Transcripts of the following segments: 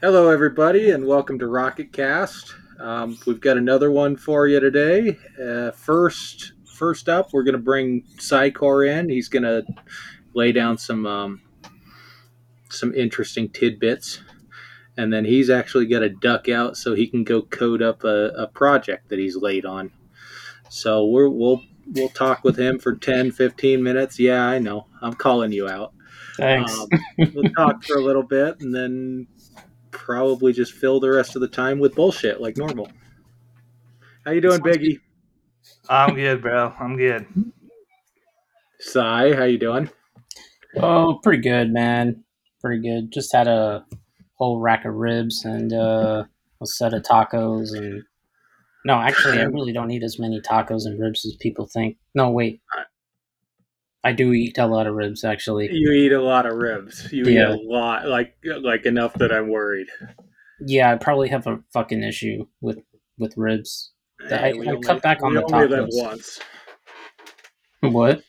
Hello, everybody, and welcome to Rocket Cast. Um, we've got another one for you today. Uh, first, first up, we're going to bring Psycor in. He's going to lay down some um, some interesting tidbits, and then he's actually got to duck out so he can go code up a, a project that he's late on. So we're, we'll we'll talk with him for 10, 15 minutes. Yeah, I know. I'm calling you out. Thanks. Um, we'll talk for a little bit, and then probably just fill the rest of the time with bullshit like normal. How you doing, Biggie? I'm good, bro. I'm good. Sai, how you doing? oh, pretty good, man. Pretty good. Just had a whole rack of ribs and uh, a set of tacos and. No, actually, I really don't eat as many tacos and ribs as people think. No, wait. I do eat a lot of ribs, actually. You eat a lot of ribs. You Yeah. eat a lot, like like enough that I'm worried. Yeah, I probably have a fucking issue with with ribs. I- we I cut back on we the only live tacos. once. What?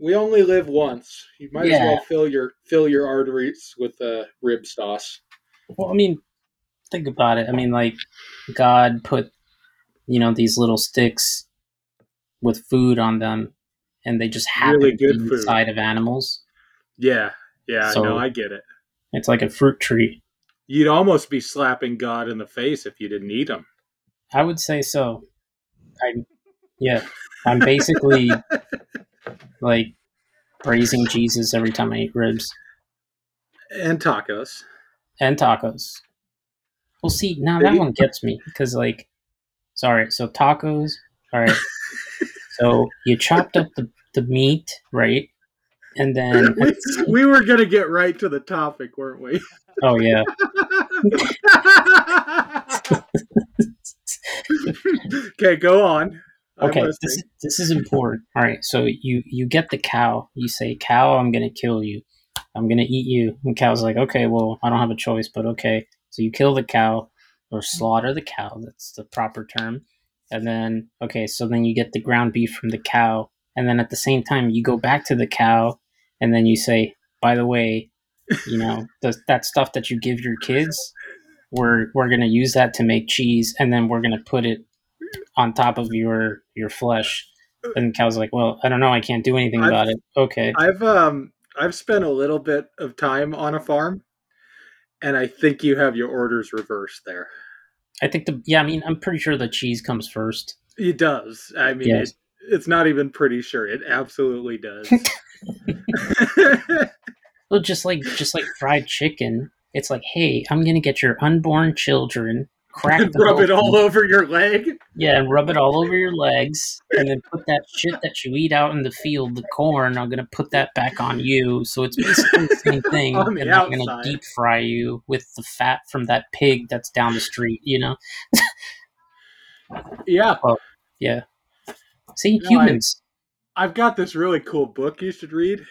We only live once. You might as well fill your fill your arteries with uh, rib sauce. Well, I mean, think about it. I mean, like, God put, you know, these little sticks with food on them, and they just happen Really to good be food. inside of animals. Yeah, yeah, So- no, I get it. It's like a fruit tree. You'd almost be slapping God in the face if you didn't eat them. I would say so. I, yeah, I'm basically like praising Jesus every time I eat ribs And tacos. and tacos. Well, see, now that one gets me because, like, sorry, so tacos. All right, so you chopped up the, the meat, right? And then, we, we were gonna get right to the topic, weren't we? oh yeah, okay, go on. I'm okay, listening. this this is important. All right, so you you get the cow. You say, "Cow, I'm gonna kill you. I'm gonna eat you." And cow's like, "Okay, well, I don't have a choice, but okay." So you kill the cow or slaughter the cow. That's the proper term. And then, okay, so then you get the ground beef from the cow, and then at the same time you go back to the cow, and then you say, "By the way, you know the, that stuff that you give your kids." We're, we're gonna use that to make cheese, and then we're gonna put it on top of your your flesh. And the cow's like, well, I don't know, I can't do anything I've- about it. Okay, I've um I've spent a little bit of time on a farm, and I think you have your orders reversed there. I think the yeah, I mean, I'm pretty sure the cheese comes first. It does. I mean, Yes. it, it's not even pretty sure. It absolutely does. Well, just like just like fried chicken, it's like, hey, I'm gonna get your unborn children, crack the Rub it all open, over your leg. yeah, and rub it all over your legs, and then put that shit that you eat out in the field, the corn. I'm gonna put that back on you. So it's basically the same thing, On the and I'm gonna deep fry you with the fat from that pig that's down the street. You know. Yeah, Yeah. See, No, humans. I've got this really cool book you should read.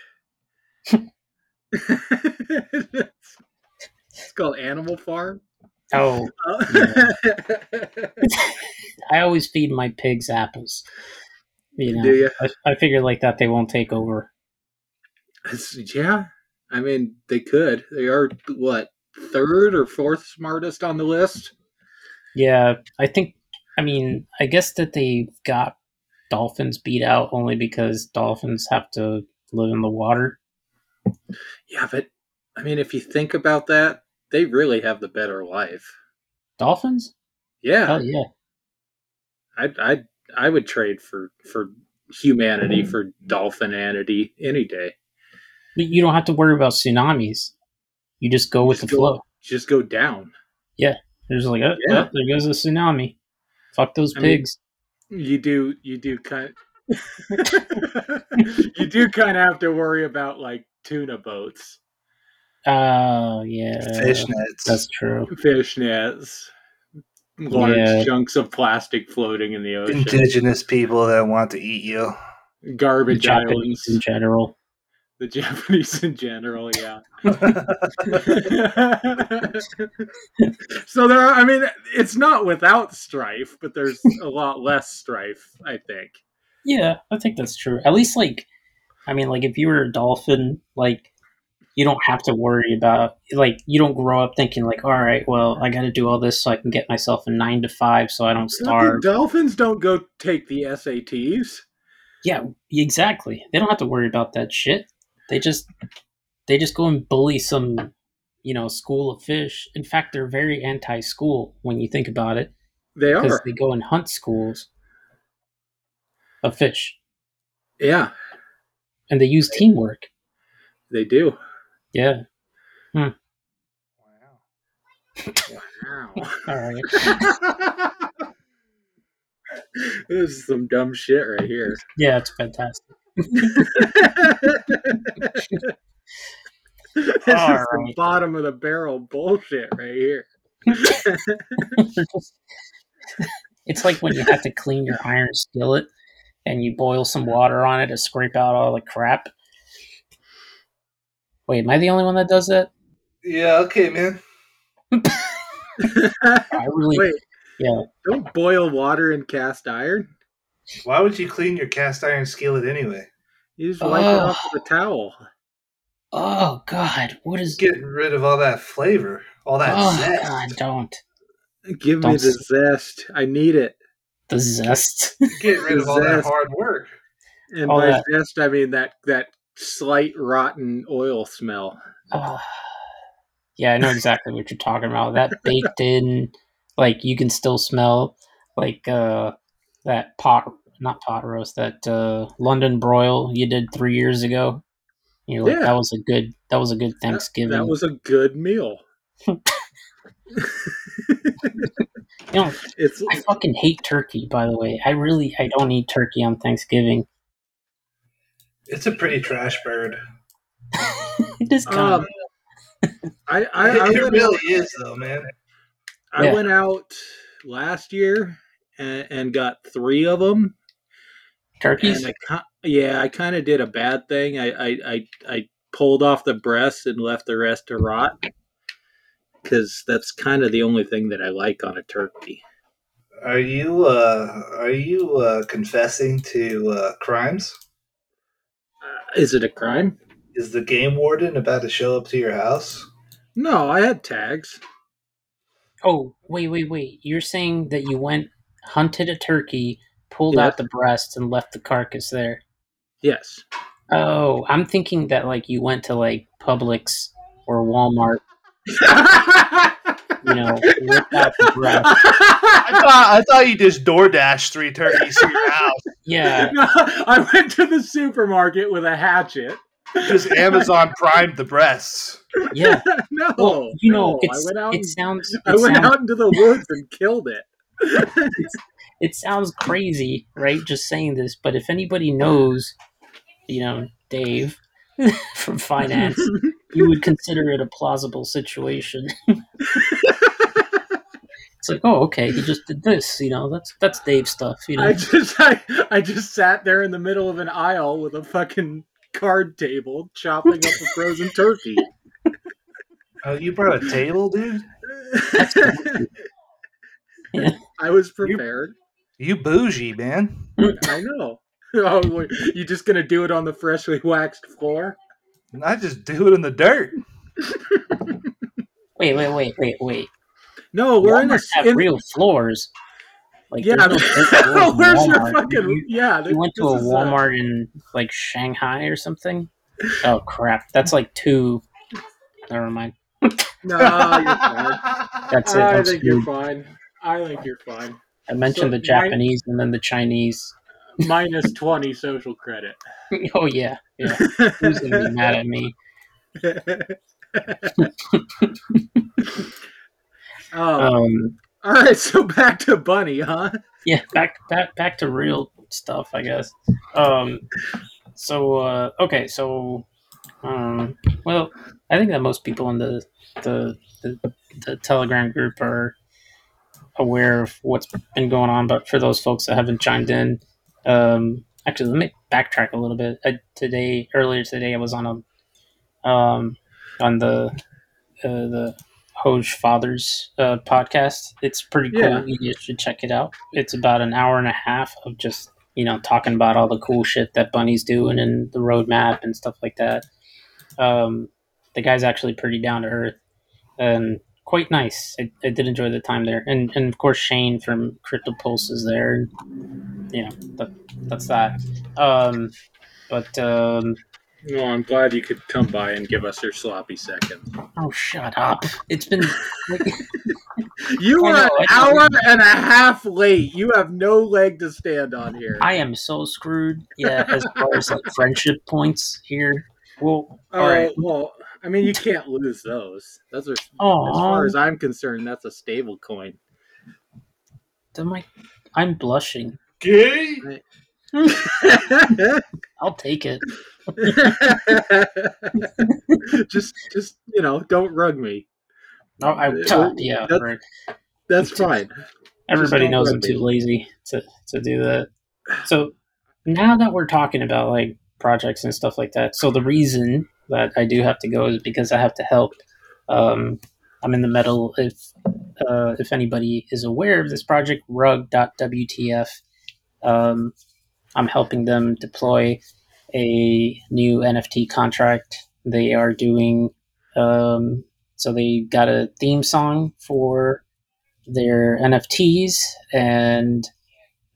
it's called Animal Farm. Oh, I always feed my pigs apples. You know, Do you? I, I figure like that they won't take over. It's- yeah, I mean they could. They are what third or fourth smartest on the list. Yeah, I think. I mean, I guess that they've got dolphins beat out only because dolphins have to live in the water. Yeah, but I mean, if you think about that, they really have the better life. Dolphins? Yeah, yeah. I I I would trade for for humanity for dolphinanity any day. But you don't have to worry about tsunamis. You just go with Just the go- flow. Just go down. Yeah. There's like, oh, Yeah. oh, there goes a tsunami. Fuck those I pigs. You do you do kind you do kind of have to worry about like tuna boats, Oh yeah, Fishnets. that's true. fish nets, large Yeah. chunks of plastic floating in the ocean, Indigenous people that want to eat you. Garbage Japanese in general. The Japanese in general. Yeah. so there are, I mean, it's not without strife, but there's a lot less strife, I think. Yeah, I think that's true. At least like I mean like if you were a dolphin, like you don't have to worry about like you don't grow up thinking like, all right, well, I got to do all this so I can get myself a nine to five so I don't starve. Dolphins don't go take the SATs. Yeah, exactly. They don't have to worry about that shit. They just they just go and bully some, you know, school of fish. In fact, they're very anti-school when you think about it They because are. they go and hunt schools of fish Yeah, and they use teamwork. they do. Yeah. Wow. Wow. All right. this is some dumb shit right here. Yeah, it's fantastic. This is All some right. bottom of the barrel bullshit right here. it's like when you have to clean your iron skillet and you boil some water on it to scrape out all the crap. Wait, am I the only one that does that? Yeah, okay, man. I really, Wait, yeah. don't boil water in cast iron. Why would you clean your cast iron skillet anyway? You just wipe it Oh. off with a towel. Oh God, what is? Getting rid of all that flavor, all that Oh zest. God, don't Give me Don't the s- zest. I need it. the zest. Getting rid of all that Zest. hard work. And All by that- zest, I mean that that slight rotten oil smell. Ah. yeah, I know exactly what you're talking about. That baked in, like you can still smell like uh that pot, not pot roast, that uh London broil you did three years ago. You know, like, Yeah. that was a good. That was a good Thanksgiving. That was a good meal. you know, It's I fucking hate turkey. By the way, I really I don't eat turkey on Thanksgiving. It's a pretty trash bird. it is kind um, I I, I, it went, really is, though, man. I Yeah. went out last year and, and got three of them. of turkeys. And I, yeah, I kind of did a bad thing. I, I, I, I pulled off the breasts and left the rest to rot because that's kind of the only thing that I like on a turkey. Are you uh are you uh confessing to uh crimes? Uh, is it a crime? Is the game warden about to show up to your house? No, I had tags. Oh, wait, wait, wait. You're saying that you went, hunted a turkey, pulled Yes. out the breast, and left the carcass there. Yes. Oh, I'm thinking that like you went to like Publix or Walmart, you know, ripped out the breast. I thought I thought you just door dashed three turkeys to your house. Yeah, No, I went to the supermarket with a hatchet. Just Amazon primed the breasts. yeah. no, Well, you know, no, it's, I went out. it sounds it I went sounds, out into the woods and killed it. It sounds crazy, right? Just saying this, but if anybody knows, you know, Dave from finance, you would consider it a plausible situation. it's like, oh, okay, he just did this. You know, that's that's Dave stuff. You know, I just I, I just sat there in the middle of an aisle with a fucking card table chopping up a frozen turkey. Oh, you brought a table, dude? Yeah. I was prepared. You bougie, man. I know. Oh, wait, you just gonna do it on the freshly waxed floor? I just do it in the dirt. wait, wait, wait, wait, wait. No, we're in a have in, real floors. Like, yeah. there's no dirt floors Where's your fucking You, yeah? you went to a is uh, Walmart in like Shanghai or something. Oh crap! That's like two. Never mind. no, you're fine. That's it. I I'm think you're fine. I think you're fine. I mentioned So, the Japanese and then the Chinese. Minus twenty social credit. oh yeah, yeah. Who's gonna be mad at me? um, Um, all right, so back to Bunny, huh? yeah, back back back to real stuff, I guess. Um, so uh, okay, so um, well, I think that most people in the the the, the Telegram group are aware of what's been going on, but for those folks that haven't chimed in, um, actually, let me backtrack a little bit. I, today, earlier today, I was on a um, on the uh, the Hoj Fathers uh, podcast. It's pretty cool. Yeah. You should check it out. It's about an hour and a half of just you know talking about all the cool shit that Bunny's doing and the roadmap and stuff like that. Um, the guy's actually pretty down to earth and quite nice. I, I did enjoy the time there, and and of course Shane from Crypto Pulse is there. You know, that, that's that. Um, but um, Well, I'm glad you could come by and give us your sloppy second. oh, shut up! It's been like, You were an hour and a half late. You have no leg to stand on here. I am so screwed. Yeah, as far as like friendship points here. Well, all right. well, I mean, you can't lose those. Those are, as Oh, far as I'm concerned, that's a stable coin. my, I, I'm blushing. Gay? I'll take it. just, just you know, don't rug me. Oh, I, Uh, yeah, that's- right. That's fine. Everybody knows I'm me. too lazy to, to do that. So now that we're talking about like projects and stuff like that, so the reason that I do have to go is because I have to help. Um, I'm in the middle. If uh, if anybody is aware of this project, rug.wtf, um, I'm helping them deploy a new NFT contract. They are doing um, so they got a theme song for their NFTs, and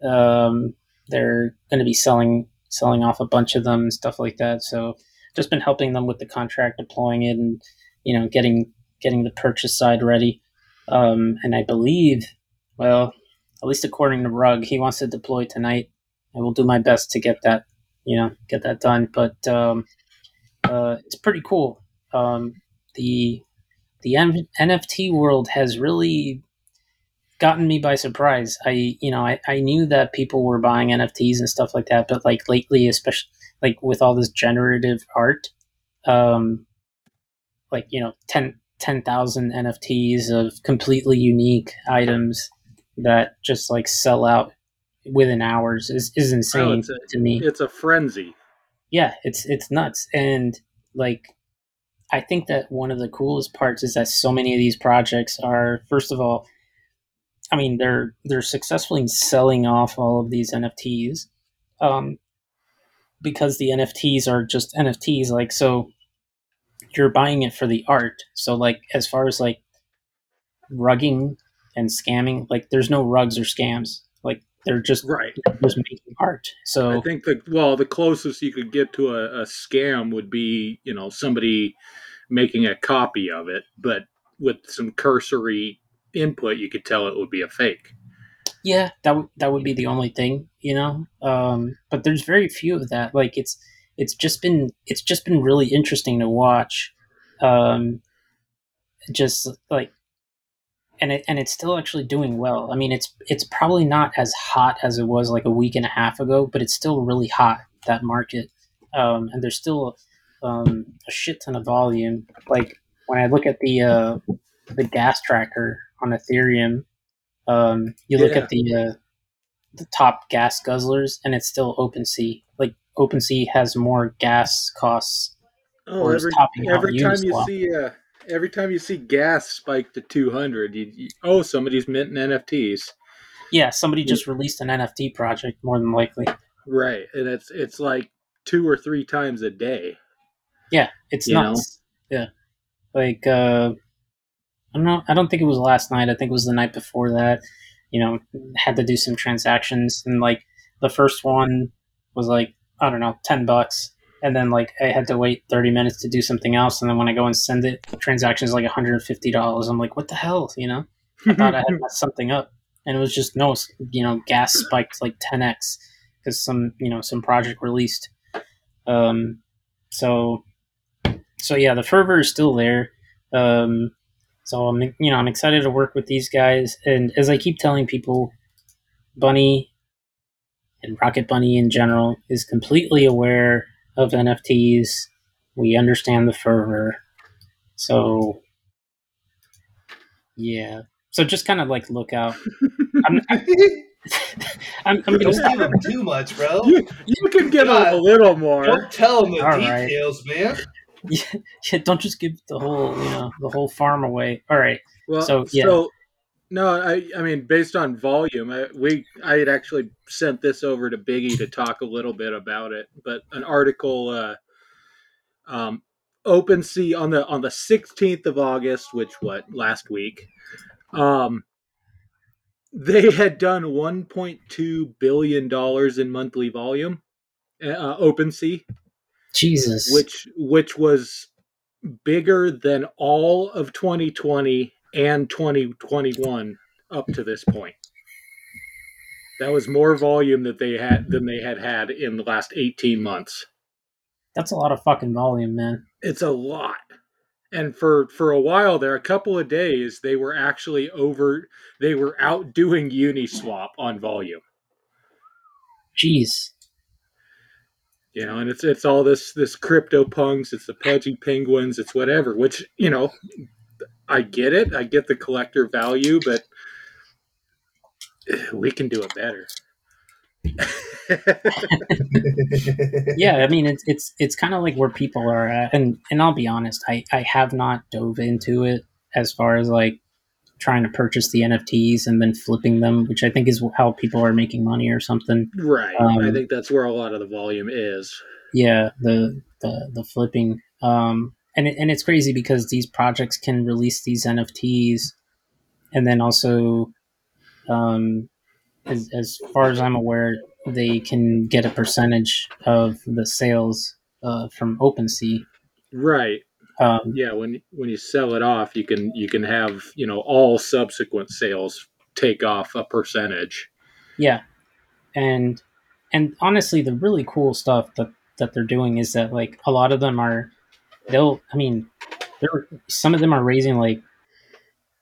um, they're going to be selling selling off a bunch of them and stuff like that. So just been helping them with the contract, deploying it, and you know getting getting the purchase side ready. Um, and I believe, well, at least according to Rug, he wants to deploy tonight. I will do my best to get that you know get that done. But um, uh, it's pretty cool. Um, the the NFT world has really gotten me by surprise. I you know I, I knew that people were buying NFTs and stuff like that, but like lately, especially like with all this generative art, um, like you know 10 10,000 NFTs of completely unique items that just like sell out within hours is, is insane Oh, a- to me. It's a frenzy. yeah it's it's nuts. And like i think that one of the coolest parts is that so many of these projects are first of all i mean they're they're successfully selling off all of these nfts um, because the nfts are just nfts like so you're buying it for the art so like as far as like rugging and scamming like there's no rugs or scams like they're just Right. just making art so I think the well, the closest you could get to a, a scam would be, you know, somebody making a copy of it, but with some cursory input, you could tell it would be a fake. Yeah, that would that would be the only thing, you know. Um, but there's very few of that. Like it's it's just been it's just been really interesting to watch. Um, just like and it and it's still actually doing well. I mean, it's it's probably not as hot as it was like a week and a half ago, but it's still really hot that market. Um, and there's still um, a shit ton of volume. Like when I look at the uh, the gas tracker on Ethereum, um, you look Yeah. at the uh, the top gas guzzlers, and it's still OpenSea. Like OpenSea has more gas costs. Oh, every every time you see uh, every time you see gas spike to two hundred, you, you oh somebody's minting NFTs, Yeah, somebody just released an NFT project, more than likely. right? And it's it's like two or three times a day. Yeah, it's You know? Yeah, like uh, I don't know. I don't think it was last night. I think it was the night before that. You know, had to do some transactions, and like the first one was like I don't know, ten bucks, and then like I had to wait thirty minutes to do something else, and then when I go and send it, the transaction is like one hundred and fifty dollars. I'm like, what the hell, you know? I thought I had messed something up, and it was just no, you know, gas spiked like 10x because some, you know, some project released. Um, so, so yeah, the fervor is still there. Um, so I'm, you know, I'm excited to work with these guys, and as I keep telling people, Bunny and Rocket Bunny in general is completely aware of NFTs. We understand the fervor, so yeah. So just kind of like look out. I'm, I'm, I'm gonna Don't stop. give him too much, bro. you, you can give them a little more. Don't tell him the All right. details, man. Yeah, don't just give the whole, you know, the whole farm away. All right. Well, So, so, no, I, I mean, based on volume, I, we, I had actually sent this over to Biggie to talk a little bit about it, but an article, uh, um, OpenSea on the on the 16th of August, which what last week, um, they had done 1.2 billion dollars in monthly volume. Uh, OpenSea, Jesus. which which was bigger than all of 2020 and 2021 up to this point. That was more volume that they had than they had had in the last 18 months. That's a lot of fucking volume, man. It's a lot. And for for a while there, a couple of days, they were actually over. They were outdoing Uniswap on volume. Jeez. You know, and it's it's all this this crypto punks. It's the pudgy penguins. It's whatever. Which you know, I get it. I get the collector value, but we can do it better. yeah, I mean it's it's it's kind of like where people are at, and and I'll be honest, I I have not dove into it as far as like trying to purchase the NFTs and then flipping them, which I think is how people are making money or something. Right. Um, I think that's where a lot of the volume is. Yeah, the the the flipping, um, and it, and it's crazy because these projects can release these NFTs, and then also, um, as as far as I'm aware, they can get a percentage of the sales uh, from OpenSea. Right. Um, Yeah. When when you sell it off, you can you can have you know all subsequent sales take off a percentage. Yeah, and and honestly, the really cool stuff that that they're doing is that like a lot of them are they'll I mean they're some of them are raising like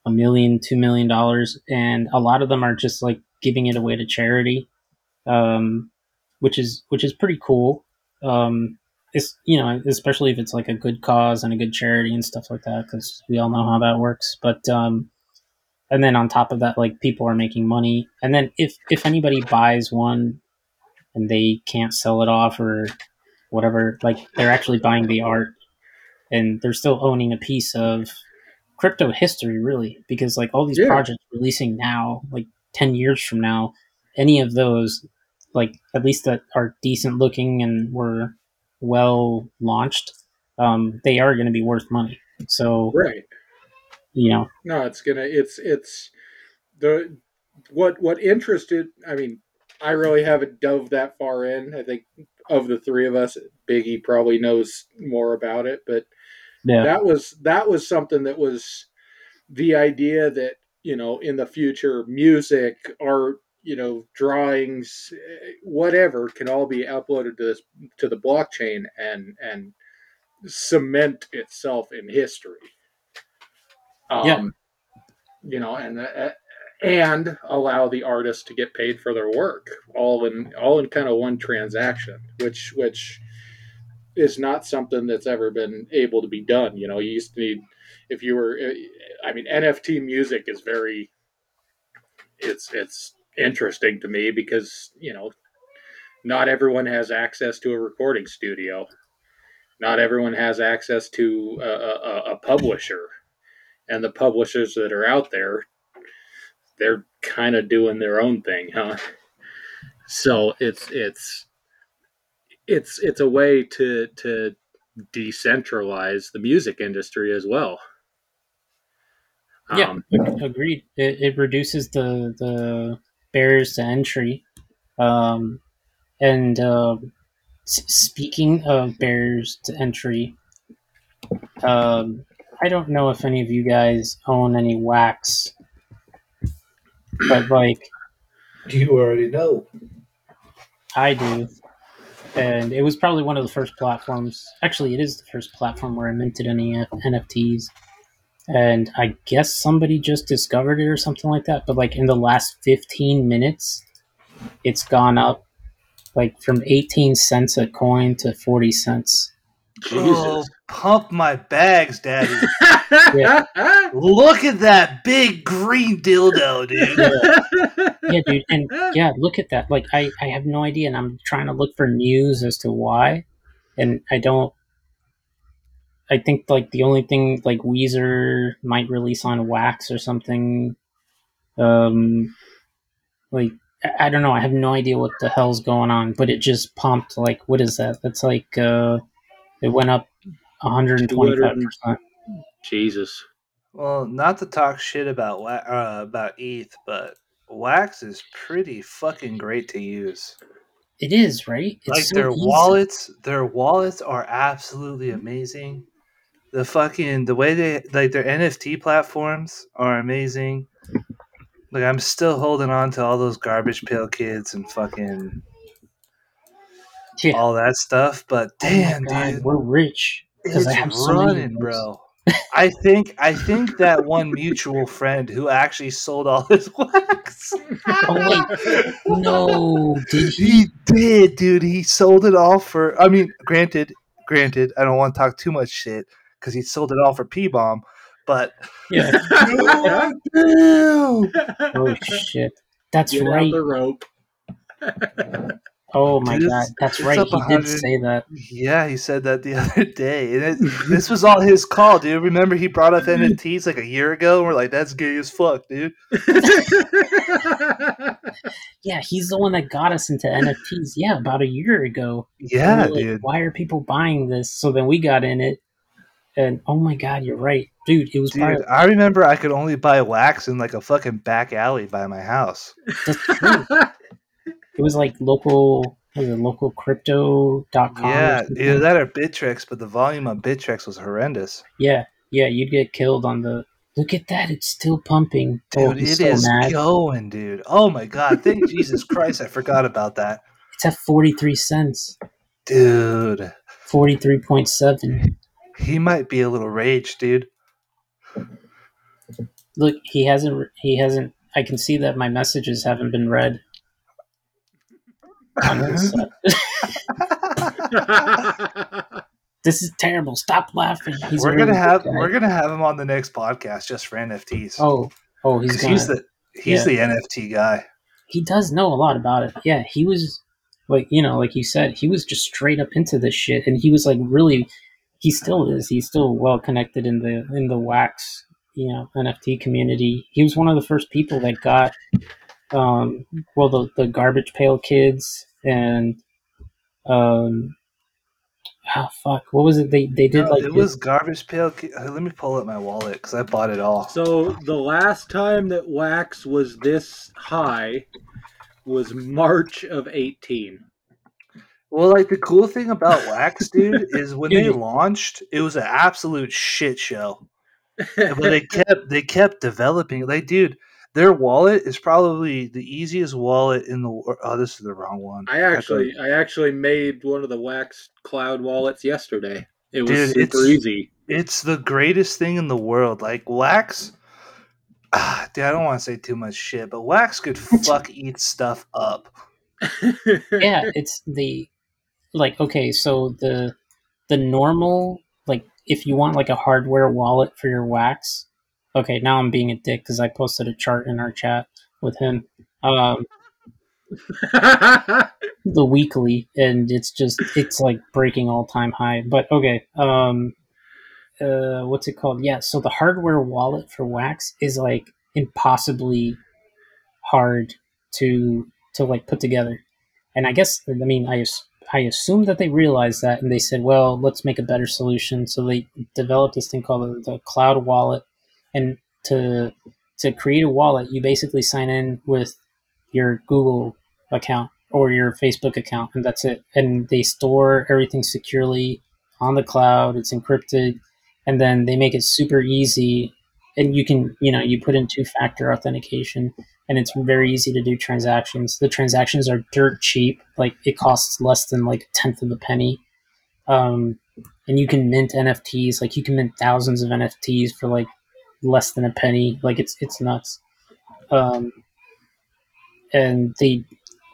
a million, two million dollars, and a lot of them are just like giving it away to charity, um, which is which is pretty cool. Um, it's you know especially if it's like a good cause and a good charity and stuff like that because we all know how that works. But um, and then on top of that, like people are making money, and then if if anybody buys one and they can't sell it off or whatever, like they're actually buying the art and they're still owning a piece of crypto history, really, because like all these Yeah. projects releasing now, like ten years from now, any of those, like at least that are decent looking and were well launched, um, they are going to be worth money. So Right. you know, No, it's gonna. It's it's the what what interested. I mean, I really haven't dove that far in. I think of the three of us, Biggie probably knows more about it, but yeah, that was that was something that was the idea that you know in the future music art you know drawings eh, whatever can all be uploaded to this to the blockchain and and cement itself in history um Yeah. you know and uh, and allow the artist to get paid for their work all in all in kind of one transaction which which is not something that's ever been able to be done you know you used to need if you were i mean nft music is very it's it's interesting to me because you know not everyone has access to a recording studio. Not everyone has access to a, a, a publisher. And the publishers that are out there they're kind of doing their own thing huh? So it's it's it's it's a way to to decentralize the music industry as well. Yeah, Um, agreed. It, it reduces the the barriers to entry, um, and uh, s- speaking of barriers to entry, um, I don't know if any of you guys own any wax, but like You already know. I do. And it was probably one of the first platforms. Actually, it is the first platform where I minted any NFTs. And I guess somebody just discovered it or something like that. But like in the last 15 minutes, it's gone up like from 18 cents a coin to 40 cents. Oh, pump my bags, daddy. Yeah. Look at that big green dildo, dude. Yeah, dude. And yeah, look at that. Like, I, I have no idea. And I'm trying to look for news as to why. And I don't. I think like the only thing like Weezer might release on Wax or something. Um, like I, I don't know. I have no idea what the hell's going on, but it just pumped. Like what is that? That's like uh, it went up 125%. Jesus. Well, not to talk shit about uh, about ETH, but Wax is pretty fucking great to use. It is, right? It's like so their easy. wallets, their wallets are absolutely amazing. The fucking the way they like their NFT platforms are amazing. Like I'm still holding on to all those garbage pail kids and fucking Yeah. all that stuff. But Oh damn, God, dude, we're rich. 'cause I have so running, those. bro. I think I think that one mutual friend who actually sold all his wax. Oh, No, did he? He did, dude. He sold it all for. I mean, granted, granted, I don't want to talk too much shit because he sold it all for P bomb, but Yeah. Dude, Oh shit. That's Get right. the rope. Oh my Dude, god. That's right. up He did say that. yeah, he said that the other day, and it, this was all his call, dude. Remember, he brought up NFTs like a year ago, and we're like, "That's gay as fuck, dude." Yeah, he's the one that got us into NFTs. Yeah, about a year ago. Yeah, we're like, dude. Why are people buying this? So then we got in it, and oh my god, you're right, dude. It was Dude, probably I remember I could only buy wax in like a fucking back alley by my house. that's true. It was like local, was it local crypto.com? Yeah, either that or Bittrex, but the volume on Bittrex was horrendous. yeah, yeah. You'd get killed on the. Look at that! It's still pumping. oh, Dude, he's it so is mad. going, dude. Oh my god, thank Jesus Christ, I forgot about that. It's at forty three cents. Dude, Forty three point seven. He might be a little rage, dude. Look, he hasn't. He hasn't. I can see that my messages haven't been read. On his, this is terrible. Stop laughing. He's we're gonna good have guy. we're gonna have him on the next podcast just for NFTs. Oh, oh, he's 'Cause gonna. he's the he's the NFT guy. he does know a lot about it. Yeah, he was like you know, like you said, he was just straight up into this shit, and he was like really. He still is. He's still well connected in the in the wax, you know, NFT community. He was one of the first people that got, um, well, the the garbage pail kids and, um, ah, fuck, what was it? They they did No, like it this- was garbage pail. Ki- uh, Let me pull up my wallet because I bought it all. so the last time that wax was this high was March of 18. Well, like the cool thing about Wax, dude, is when they launched, it was an absolute shit show. but they kept they kept developing. Like, dude, their wallet is probably the easiest wallet in the world. Oh, this is the wrong one. I actually I actually made one of the wax cloud wallets yesterday. It was Dude, super it's- easy. it's the greatest thing in the world. Like Wax, ah, dude, I don't want to say too much shit, but Wax could fuck eat stuff up. yeah, it's the like okay, so the the normal like if you want like a hardware wallet for your wax. Okay, now I'm being a dick because I posted a chart in our chat with him, um, the weekly, and it's just it's like breaking all time high. But okay, um, uh, what's it called? Yeah, so the hardware wallet for wax is like impossibly hard to to like put together and I guess I mean I I assume that they realized that and they said, well, let's make a better solution. So they developed this thing called the, the cloud wallet, and to to create a wallet, you basically sign in with your Google account or your Facebook account, and that's it. And they store everything securely on the cloud. It's encrypted, and then they make it super easy. And you can, you know, you put in two factor authentication, and it's very easy to do transactions. The transactions are dirt cheap; like it costs less than like a tenth of a penny. Um, and you can mint NFTs. Like you can mint thousands of NFTs for like less than a penny. Like it's it's nuts. Um, and they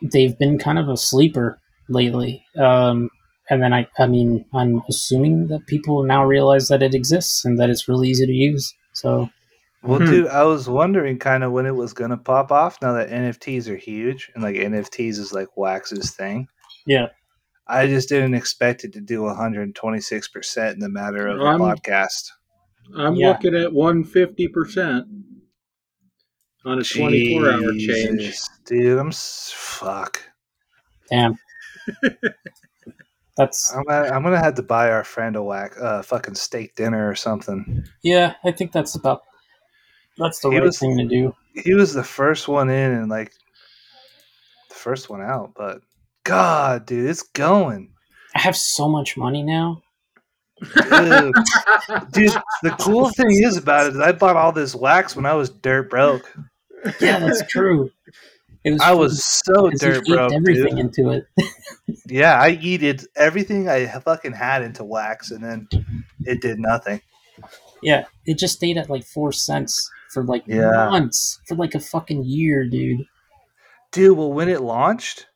they've been kind of a sleeper lately. Um, and then I I mean I'm assuming that people now realize that it exists and that it's really easy to use. So Well, Hmm. dude, I was wondering kind of when it was gonna pop off. Now that NFTs are huge and like NFTs is like Wax's thing. yeah, I just didn't expect it to do 126 percent in the matter of a I'm- podcast. I'm Yeah. looking at 150% on a 24 hour change. Dude. I'm fuck. damn. That's I'm gonna, I'm gonna have to buy our friend a whack, uh, fucking steak dinner or something. yeah. I think that's about that's the He right was- thing to do. He was the first one in and like the first one out, but God, dude, it's going. I have so much money now. Dude, dude, the cool thing is about it is I bought all this wax when I was dirt broke. Yeah, that's true. It was I was so dirt broke, everything dude. into it. Yeah, I eated everything I fucking had into wax, and then it did nothing. Yeah, it just stayed at like four cents for like Yeah. months, for like a fucking year, dude. Dude, well, when it launched,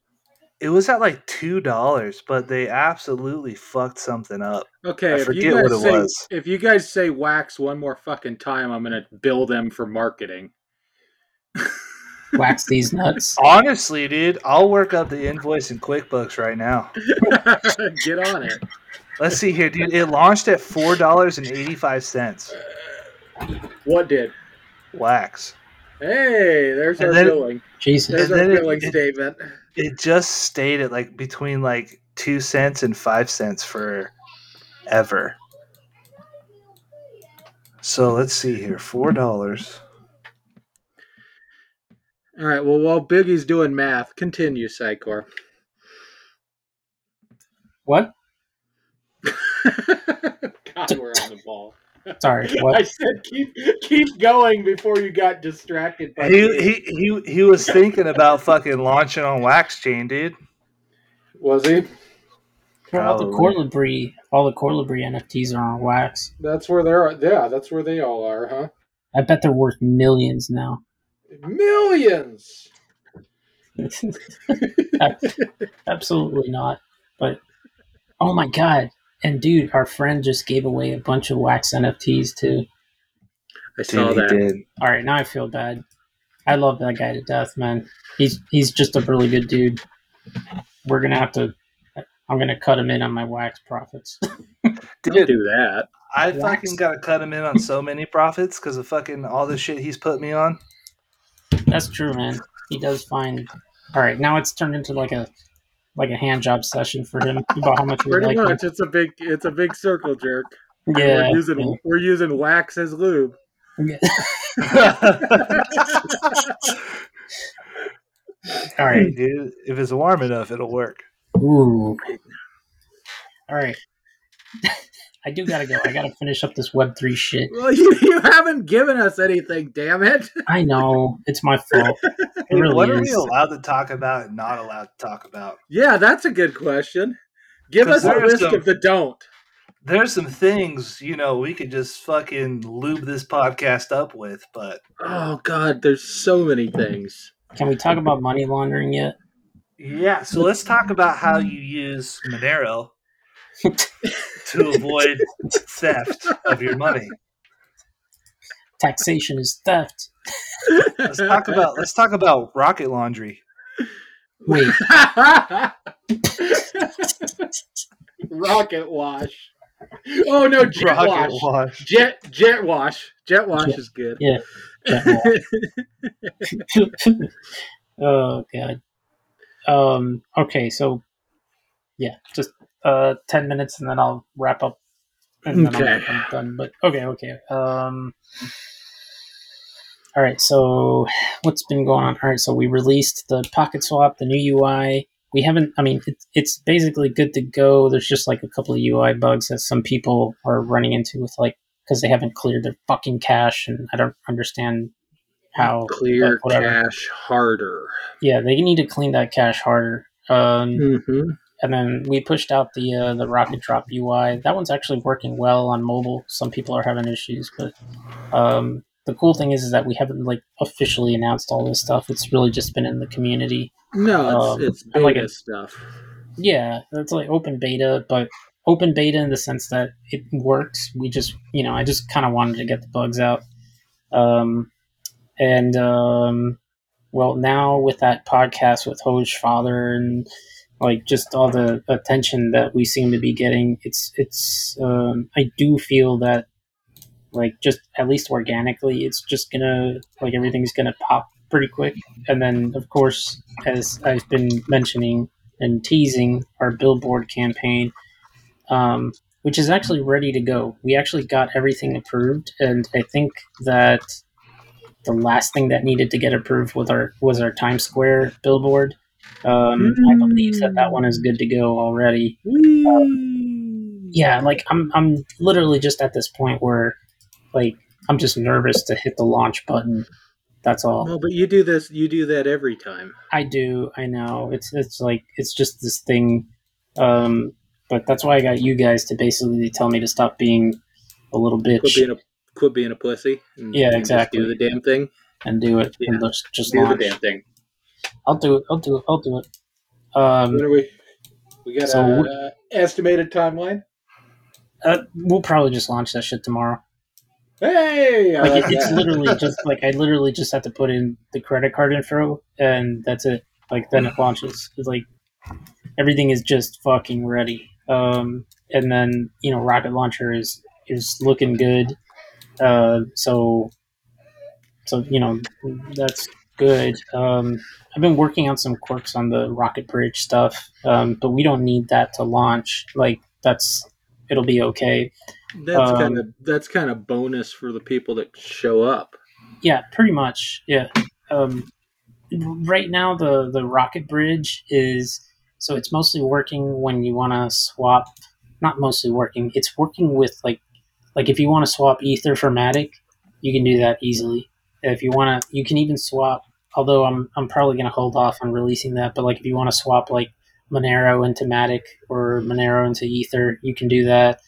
it was at like two dollars, but they absolutely fucked something up. Okay, I forget what it say was. if you guys say wax one more fucking time, I'm gonna bill them for marketing. Wax these nuts. Honestly, dude, I'll work up the invoice in QuickBooks right now. Get on it. Let's see here, dude. It launched at four dollars and eighty-five cents. What did? Wax. Hey, there's And our then- billing. Jesus. There's and our then it- billing it- statement. It just stayed at like between like two cents and five cents for ever. So let's see here, four dollars. All right. Well, while Biggie's doing math, continue, Psycor. What? God, we're on the ball. Sorry. I said keep keep going before you got distracted. By He, me. he he he was thinking about fucking launching on Wax Chain, dude. was he? Well, all the Probably. Corlibri, all the Corlibri NFTs are on wax. That's where they're. Yeah, that's where they all are, huh? I bet they're worth millions now. Millions. Absolutely not. But oh my god! And dude, our friend just gave away a bunch of wax NFTs too. I saw Dude, he that. did. All right, now I feel bad. I love that guy to death, man. He's he's just a really good dude. We're gonna have to. I'm gonna cut him in on my wax profits. Don't do that. I Wax. fucking gotta cut him in on so many profits because of fucking all the shit he's put me on. That's true, man. He does find. All right, now it's turned into like a like a hand job session for him about how much we Pretty like him. much, it's a big it's a big circle jerk. Yeah. we're using we're using wax as lube. yeah. All right. dude, if it's warm enough, it'll work. Ooh. All right. I do gotta go. I gotta finish up this Web three shit. Well, you, you haven't given us anything, damn it. I know it's my fault. It Hey, really what are we allowed to talk about and not allowed to talk about? Yeah, that's a good question. Give us a there's list some- of the don't. There's some things, you know, we could just fucking lube this podcast up with, but Oh God, there's so many things. Can we talk about money laundering yet? yeah. So let's talk about how you use Monero to avoid theft of your money. Taxation is theft. Let's talk about let's talk about rocket laundry. Wait, Rocket wash. Oh no, jet rocket wash. wash. Jet jet wash. Jet wash Jet- is good. yeah. oh god. Um. Okay. So, yeah, just uh, ten minutes, and then I'll wrap up. And then Okay. I'm, I'm done. But okay, okay. Um. All right. So, what's been going on? All right. So we released the Pocket Swap, the new UI. We haven't. I mean, it's it's basically good to go. There's just like a couple of UI bugs that some people are running into with like because they haven't cleared their fucking cache, and I don't understand how Clear cache harder. Yeah, they need to clean that cache harder. Um, Mm-hmm. And then we pushed out the uh, the Rocket Drop UI. That one's actually working well on mobile. Some people are having issues, but um, the cool thing is, is that we haven't like officially announced all this stuff. It's really just been in the community. No, Um, it's, it's I like beta it. stuff. Yeah, it's like open beta, but open beta in the sense that it works. We just, you know, I just kind of wanted to get the bugs out. Um, and um, well, now with that podcast with Hoj Father and like just all the attention that we seem to be getting, it's it's. Um, I do feel that like just at least organically, it's just gonna like everything's gonna pop pretty quick. And then of course, as I've been mentioning and teasing our billboard campaign, um, which is actually ready to go. We actually got everything approved, and I think that the last thing that needed to get approved was our was our Times Square billboard. Um, I believe that that one is good to go already. Um, yeah, like I'm I'm literally just at this point where like I'm just nervous to hit the launch button. That's all. No, but you do this. You do that every time. I do. I know. It's it's like it's just this thing. Um, but that's why I got you guys to basically tell me to stop being a little bitch Quit being a quit being a pussy. And, Yeah, and just exactly. do the damn thing. and do it Yeah. and just, just Do the damn thing. I'll do it. I'll do it. I'll do it. Um, are we? We got So a we- uh, estimated timeline. uh, we'll probably just launch that shit tomorrow. Hey, Like like it, it's literally just like I literally just have to put in the credit card info and that's it. Like then it launches. It's like everything is just fucking ready. Um, and then you know rocket launcher is is looking good. Uh, so so you know that's good. Um, I've been working on some quirks on the rocket bridge stuff, um, but we don't need that to launch. Like that's it'll be okay. That's um, kind of that's kind of bonus for the people that show up. Yeah, pretty much. Yeah. Um, right now, the the rocket bridge is so it's mostly working when you want to swap. Not mostly working. It's working with like like if you want to swap ether for matic, you can do that easily. If you want to, you can even swap. Although I'm I'm probably gonna hold off on releasing that. But like if you want to swap like Monero into matic or Monero into ether, you can do that.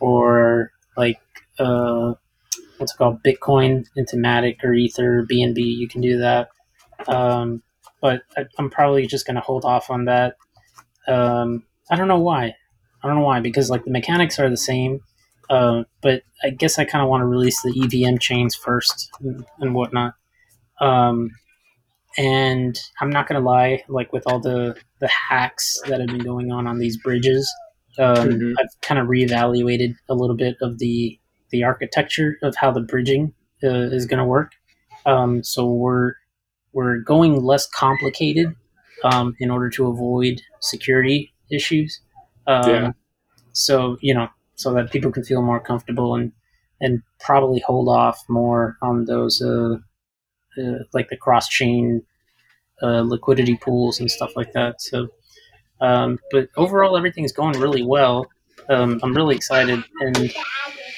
Or like uh, what's it called bitcoin into matic or ether bnb you can do that um, but I, i'm probably just going to hold off on that um, i don't know why i don't know why because like the mechanics are the same uh, but i guess i kind of want to release the evm chains first and, and whatnot um, and i'm not going to lie like with all the the hacks that have been going on on these bridges um, Mhm. i've kind of reevaluated a little bit of the the architecture of how the bridging uh, is going to work. Um, so we're we're going less complicated um, in order to avoid security issues. Um, Yeah. So you know, so that people can feel more comfortable and and probably hold off more on those uh, uh, like the cross chain uh, liquidity pools and stuff like that. So, um, but overall, everything's going really well. Um, I'm really excited and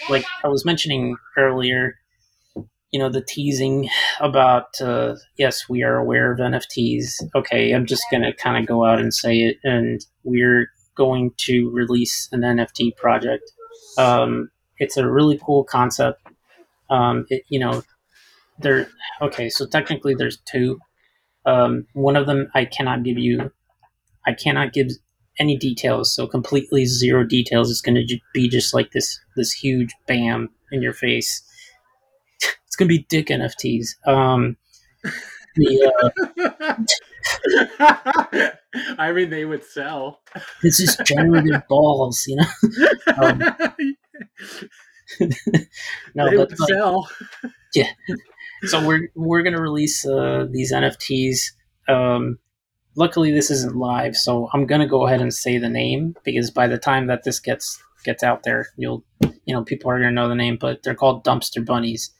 like I was mentioning earlier, you know, the teasing about uh, yes, we are aware of NFTs. Okay, I'm just gonna kind of go out and say it, and we're going to release an NFT project. Um, it's a really cool concept. Um, it, you know, there. Okay, so technically there's two. Um, one of them I cannot give you. I cannot give any details. So completely zero details. It's going to be just like this this huge bam in your face. it's going to be dick NFTs. Um, the, uh, I mean, they would sell. this is generative balls, you know. Um, No, they but would like, sell. So we're we're gonna release uh, these NFTs. Um, luckily, this isn't live, so I'm gonna go ahead and say the name because by the time that this gets gets out there, you'll you know people are gonna know the name. But they're called dumpster bunnies.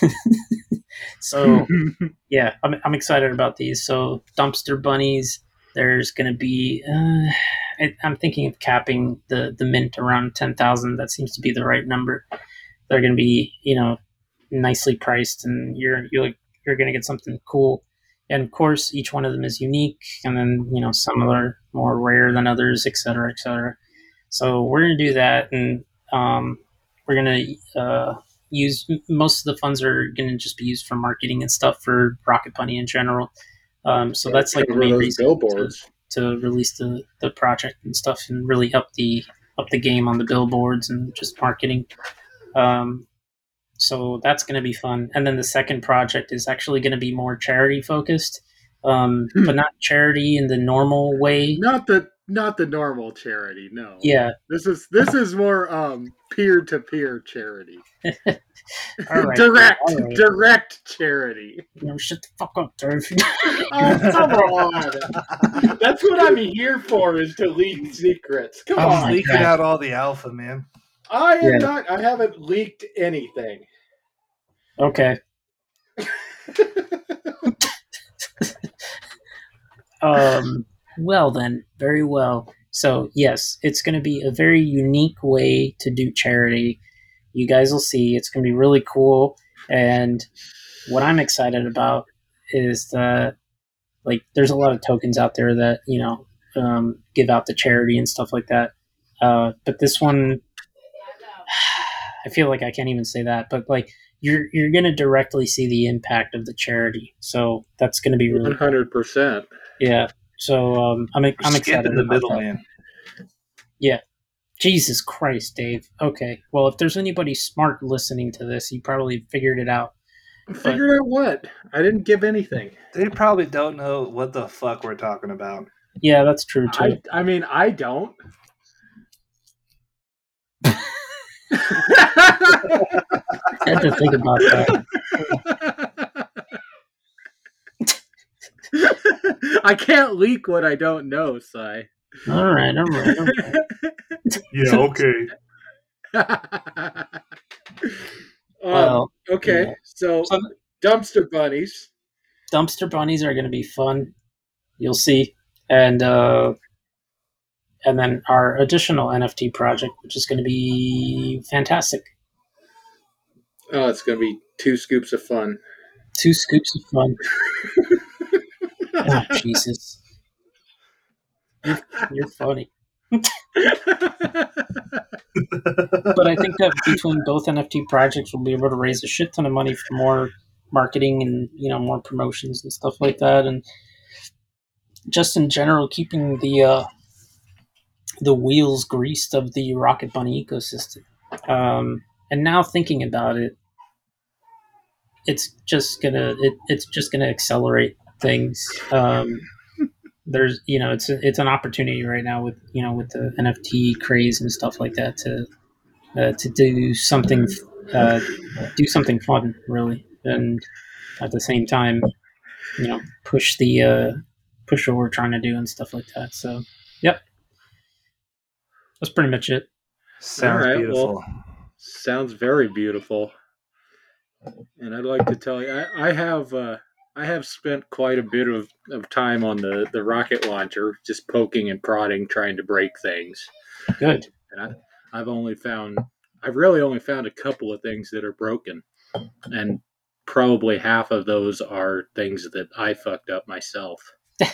so yeah, I'm I'm excited about these. So dumpster bunnies. There's gonna be. Uh, I, I'm thinking of capping the the mint around ten thousand. That seems to be the right number. They're gonna be you know nicely priced, and you're you're you're gonna get something cool. And of course, each one of them is unique, and then you know some are more rare than others, et cetera, et cetera. So we're gonna do that, and um, we're gonna uh, use most of the funds are gonna just be used for marketing and stuff for Rocket Bunny in general. Um, so that's like the main reason billboards. to release the, the project and stuff and really up the up the game on the billboards and just marketing. Um, so that's going to be fun. And then the second project is actually going to be more charity focused, um, Hmm. but not charity in the normal way. Not the not the normal charity. No. Yeah. This is this is more um peer to peer charity. All right. direct all right. direct charity. No, shut the fuck up, Dave. Oh come on! That's what I'm here for is to leak secrets. Come I'm Oh my leaking God. out all the alpha, man. I am Yeah. not. I haven't leaked anything. okay. Um, well then, very well. So yes, it's going to be a very unique way to do charity. You guys will see. It's going to be really cool. And what I'm excited about is that, like, there's a lot of tokens out there that you know um, give out to charity and stuff like that. Uh, but this one, I feel like I can't even say that. But like, you're you're going to directly see the impact of the charity. So that's going to be really One hundred percent. yeah. So um, I'm I'm excited. Skipping the about that. middleman. Jesus Christ, Dave. Okay. Well, if there's anybody smart listening to this, you probably figured it out. Figured out what? I didn't give anything. They probably don't know what the fuck we're talking about. Yeah, that's true too. I, I mean, I don't. I had to think about that. I can't leak what I don't know, Sai. All right, all right. All right. Yeah, okay. um, Well, okay, yeah. so So- dumpster bunnies. dumpster bunnies are going to be fun. You'll see, and uh, and then our additional NFT project, which is going to be fantastic. Oh, it's going to be two scoops of fun. Two scoops of fun. oh, Jesus, you're, you're funny. but I think that between both NFT projects, we'll be able to raise a shit ton of money for more marketing and you know more promotions and stuff like that, and just in general, keeping the uh, the wheels greased of the Rocket Bunny ecosystem. Um, and now thinking about it, it's just gonna it, it's just gonna accelerate things. Um, there's you know it's a, it's an opportunity right now with you know with the NFT craze and stuff like that to uh, to do something uh, do something fun really and at the same time you know push the uh, push what we're trying to do and stuff like that. So yep, that's pretty much it. Sounds All right, beautiful. Sounds very beautiful. And I'd like to tell you, I, I have uh, I have spent quite a bit of, of time on the, the rocket launcher, just poking and prodding, trying to break things. Good. And I, I've only found, I've really only found a couple of things that are broken, and probably half of those are things that I fucked up myself.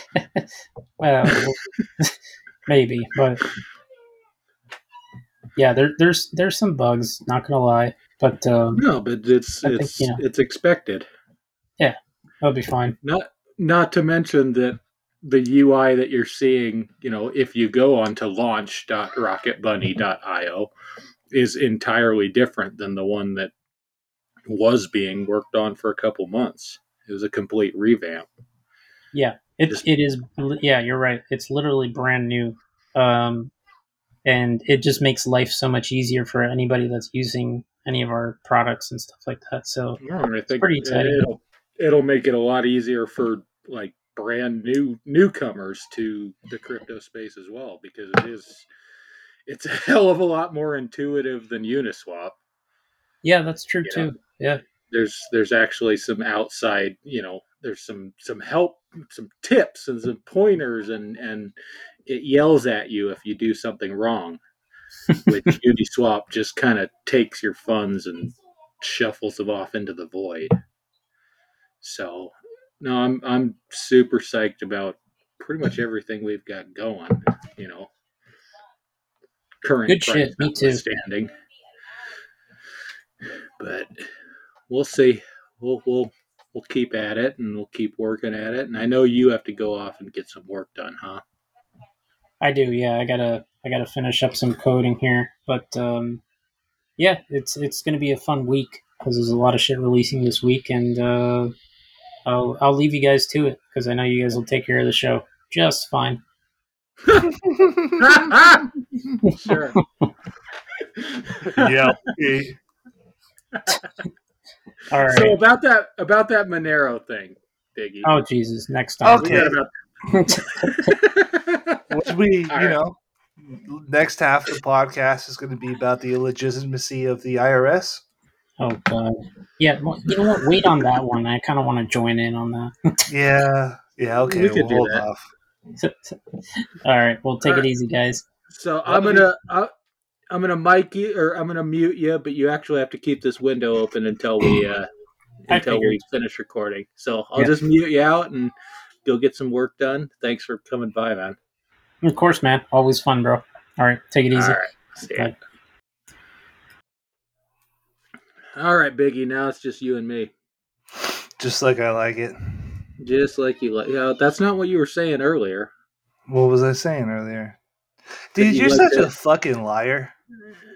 Well, maybe, but yeah, there, there's there's some bugs. Not gonna lie, but um, No, but it's I think, it's you know. it's expected. Yeah, that'll be fine. Not not to mention that the UI that you're seeing, you know, if you go onto launch.rocketbunny.io is entirely different than the one that was being worked on for a couple months. It was a complete revamp. Yeah, it Just- it is. Yeah, you're right. It's literally brand new, um, and it just makes life so much easier for anybody that's using any of our products and stuff like that. So I think pretty exciting. it'll it'll make it a lot easier for like brand new newcomers to the crypto space as well because it is it's a hell of a lot more intuitive than Uniswap. yeah, that's true too. Yeah, there's there's actually some outside you know there's some some help some tips and some pointers and and it yells at you if you do something wrong which uniswap just kind of takes your funds and shuffles them off into the void. So no i'm i'm super psyched about pretty much everything we've got going you know. Current Good shit, me too. Standing, but we'll see. We'll we'll we'll keep at it and we'll keep working at it. And i know you have to go off and get some work done huh I do. Yeah, I gotta I gotta finish up some coding here, but um, yeah, it's it's gonna be a fun week because there's a lot of shit releasing this week, and uh, I'll I'll leave you guys to it because I know you guys will take care of the show just fine. sure. yeah. All right. So about that about that Monero thing, Biggie. oh Jesus! Next time. We Okay. got about- Which we, All you right. know, next half of the podcast is going to be about the illegitimacy of the IRS. oh God. Yeah. Well, you know what? Wait on that one. I kind of want to join in on that. Yeah. Yeah. Okay. We could we'll do hold that. off. All right. Well, take All it right. easy, guys. so I'm gonna I, I'm gonna mic you or I'm gonna mute you, but you actually have to keep this window open until we uh until we finish recording. So I'll Yeah. just mute you out and go get some work done. Thanks for coming by, man. Of course, man. Always fun, bro. All right. Take it easy. All right. See ya. Bye. All right, Biggie. Now it's just you and me. Just like I like it. Just like you like. Yeah, that's not what you were saying earlier. What was I saying earlier? Dude, you you're like such to- a fucking liar.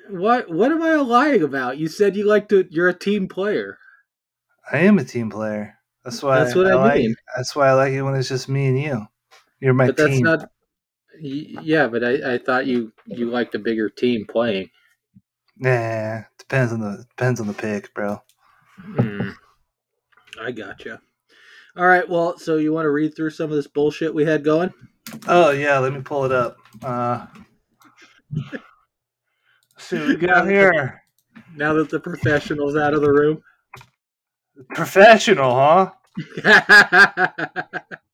What What am I lying about? You said you like to. You're a team player. I am a team player. That's why. That's what I like, mean. That's why I like it when it's just me and you. You're my but that's team. not. Yeah, but I, I thought you you liked a bigger team playing. Nah, depends on the depends on the pick, bro. Hmm. I gotcha. All right. Well, so you want to read through some of this bullshit we had going? Oh yeah, let me pull it up. Uh, see what we got here. Now that the professional's out of the room. Professional, huh?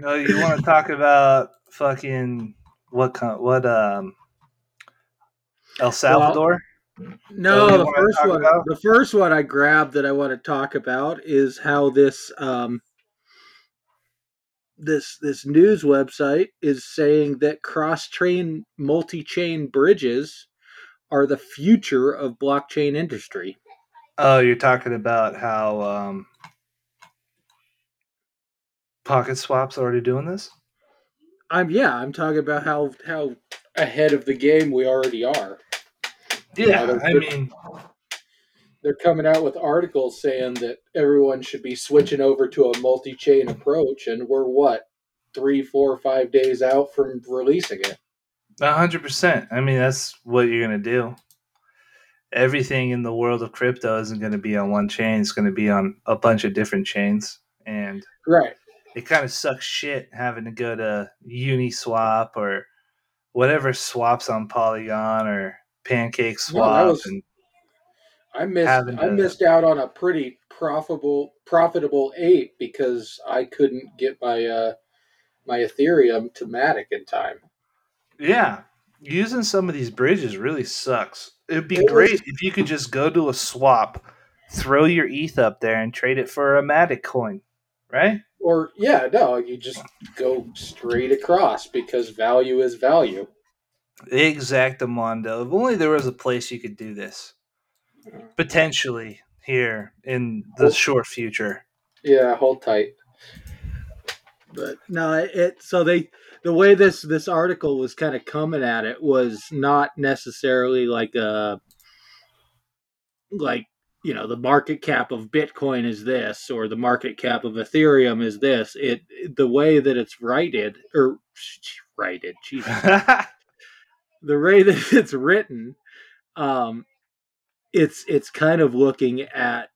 No, you want to talk about fucking what? co- What? Um, El Salvador. No, Oh, the first one. about? The first one I grabbed that I want to talk about is how this um, this this news website is saying that cross-chain, multi-chain bridges are the future of blockchain industry. Oh, you're talking about how um, Pocket Swap's already doing this. I'm yeah, I'm talking about how how ahead of the game we already are. Yeah, they're I good. mean, They're coming out with articles saying that everyone should be switching over to a multi-chain approach, and we're what three, four, five days out from releasing it. a hundred percent. I mean, that's what you're gonna do. Everything in the world of crypto isn't going to be on one chain. It's going to be on a bunch of different chains, and Right. It kind of sucks shit having to go to Uniswap or whatever swaps on Polygon or Pancake No, was- and I missed Having I missed out on a pretty profitable profitable eight because I couldn't get my uh my Ethereum to Matic in time. yeah, using some of these bridges really sucks. It'd be It was- great if you could just go to a swap, throw your ETH up there, and trade it for a Matic coin, right? Or yeah, no, you just go straight across because value is value. Exact, Exactamundo. If only there was a place you could do this. Potentially here in the Well- short future. Yeah, hold tight. But no, it so they the way this this article was kind of coming at it was not necessarily like a like you know the market cap of Bitcoin is this or the market cap of Ethereum is this. It the way that it's righted or righted, Jesus, the way that it's written, um, it's it's kind of looking at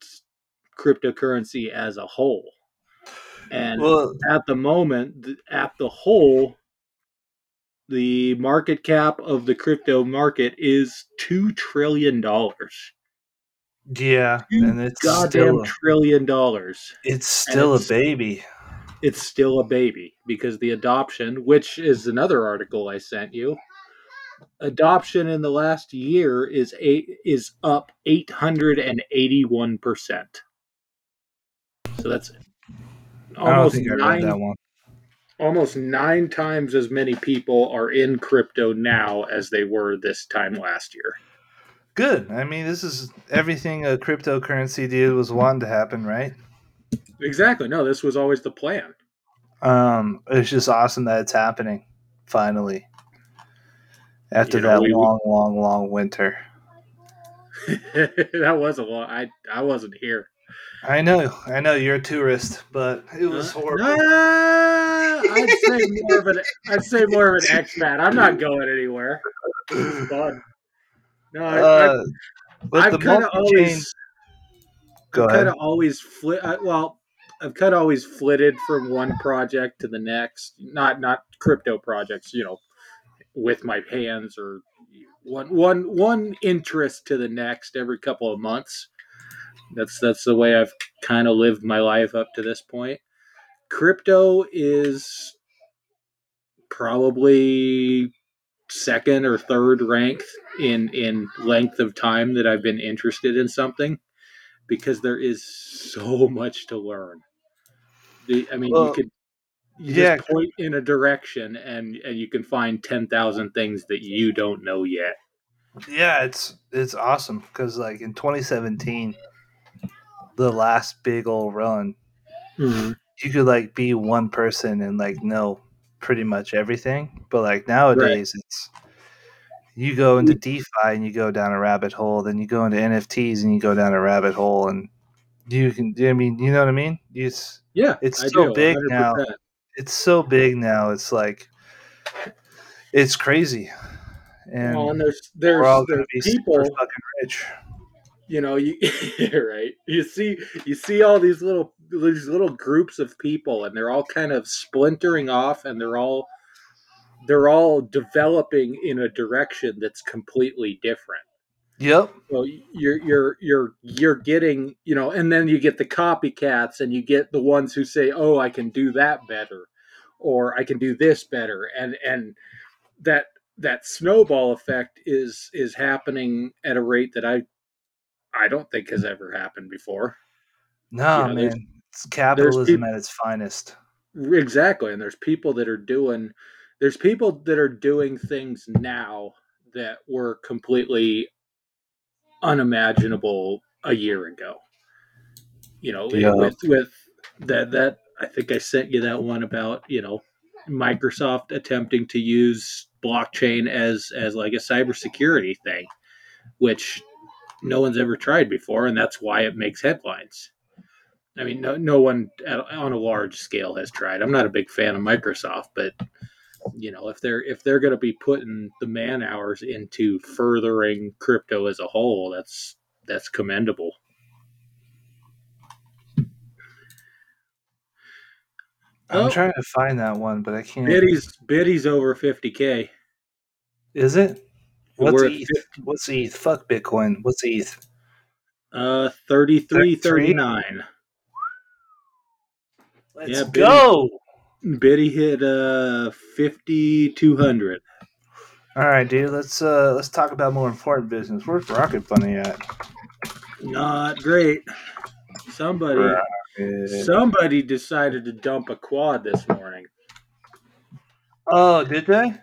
cryptocurrency as a whole. And well, at the moment, at the whole, the market cap of the crypto market is two trillion dollars. Yeah, and it's Goddamn still trillion dollars. it's still a baby. It's still a baby because the adoption, which is another article I sent you, adoption in the last year is eight is up eight hundred and eighty one percent. So that's almost think I read nine that one. almost nine times as many people are in crypto now as they were this time last year. Good. I mean, this is everything a cryptocurrency did was wanting to happen, right? Exactly. No, this was always the plan. Um, it's just awesome that it's happening finally after You know, that we- long, long, long winter. that was a lot. I I wasn't here. I know, I know you're a tourist, but it was Uh, horrible. nah, I'd say more of an I'd say more of an expat. I'm not going anywhere. It's fun. No, I, Uh, but I've kind of always Go kind of always flit. Well, I've kind of always flitted from one project to the next. Not not crypto projects, you know, with my hands or one one one interest to the next every couple of months. That's that's the way I've kind of lived my life up to this point. Crypto is probably second or third ranked in in length of time that I've been interested in something because there is so much to learn. The, I mean, Well, you could you yeah. just point in a direction and and you can find ten thousand things that you don't know yet. Yeah, it's it's awesome because like in 2017, the last big old run, mm-hmm. you could like be one person and like know pretty much everything. But like nowadays, it's you go into DeFi and you go down a rabbit hole, then you go into NFTs and you go down a rabbit hole, and you can. I mean, you know what I mean? It's Yeah, It's I so do, big 100%. now. it's so big now. It's like it's crazy, and well, and there's there's, there's be people fucking rich. You know you right you see you see all these little these little groups of people and they're all kind of splintering off and they're all they're all developing in a direction that's completely different Yep. so you're you're you're you're getting you know and then you get the copycats and you get the ones who say oh i can do that better or i can do this better and and that that snowball effect is is happening at a rate that i i don't think has ever happened before No, Yeah, there's- man. It's capitalism peop- at its finest. exactly and there's people that are doing there's people that are doing things now that were completely unimaginable a year ago you know Yeah. with with that that i think i sent you that one about you know microsoft attempting to use blockchain as as like a cybersecurity thing which no one's ever tried before and that's why it makes headlines I mean, no, no one at, on a large scale has tried. I'm not a big fan of Microsoft, but you know, if they're if they're going to be putting the man hours into furthering crypto as a whole, that's that's commendable. I'm Oh. trying to find that one, but I can't. Biddy's Biddy's over 50k. Is it? What's We're ETH? What's ETH? Fuck Bitcoin. What's ETH? Uh, 33, 33? 39. Let's Yeah, Biddy. go. Biddy hit uh 5200. All right, dude. Let's uh let's talk about more important business. Where's Rocket Bunny at? Not great. Somebody Rocket. somebody decided to dump a quad this morning. Oh, did they?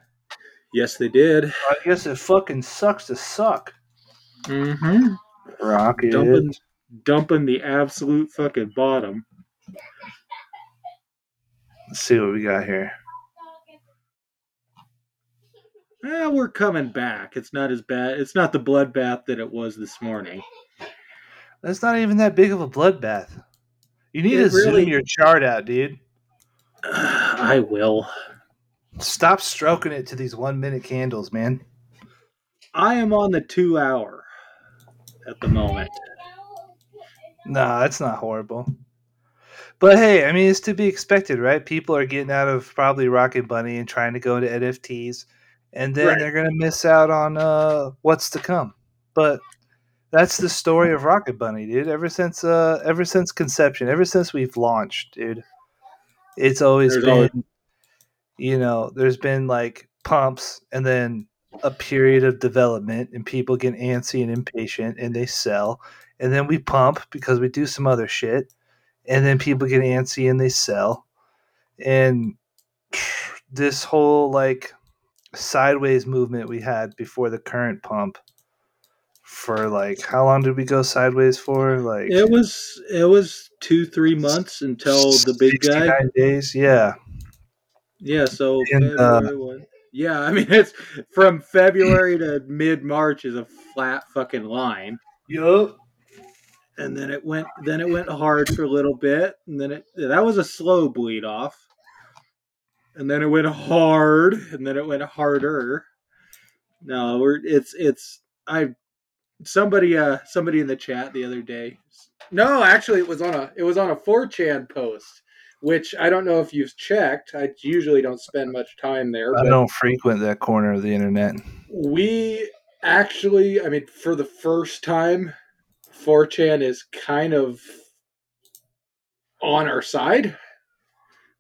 Yes, they did. I guess it fucking sucks to suck. Mm-hmm. Rocket. Dumping, dumping the absolute fucking bottom. Let's see what we got here. Eh, we're coming back. It's not as bad. It's not the bloodbath that it was this morning. That's not even that big of a bloodbath. You need It to zoom your chart out, dude. I will. Stop stroking it to these one minute candles, man. I am on the two hour at the moment. Nah, that's not horrible. But hey, I mean, it's to be expected, right? People are getting out of probably Rocket Bunny and trying to go into NFTs, and then Right. they're going to miss out on uh, what's to come. But that's the story of Rocket Bunny, dude. Ever since, uh, ever since conception, ever since we've launched, dude, it's always There's been, always- you know, there's been like pumps and then a period of development, and people get antsy and impatient, and they sell, and then we pump because we do some other shit and then people get antsy and they sell. And this whole like sideways movement we had before the current pump for like how long did we go sideways for? Like It was it was two three months until the big guy. days yeah Yeah, so And, uh, February. Yeah, I mean it's from February to mid March is a flat fucking line. yup and then it went then it went hard for a little bit, and then it that was a slow bleed off, and then it went hard, and then it went harder. No, we're it's it's I somebody uh somebody in the chat the other day. No, actually, it was on a it was on a 4chan post, which I don't know if you've checked. I usually don't spend much time there. I don't frequent that corner of the internet. we actually, I mean, for the first time, 4chan is kind of on our side.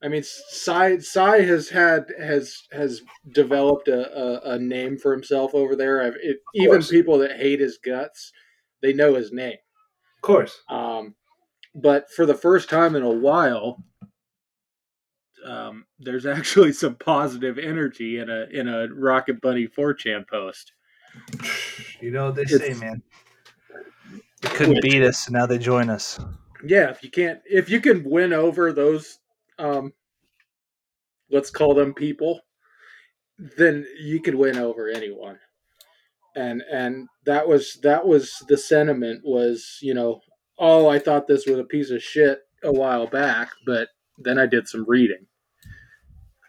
I mean, Sai Sai has had has has developed a, a, a name for himself over there. I've, it, even people that hate his guts, they know his name. Of course. Um, but for the first time in a while, um, there's actually some positive energy in a in a Rocket Bunny 4chan post. You know what they It's- say, man. They couldn't Which- beat us, now they join us. Yeah, if you can't, if you can win over those, um, let's call them people, then you could win over anyone. And and that was that was the sentiment was you know oh I thought this was a piece of shit a while back, but then I did some reading.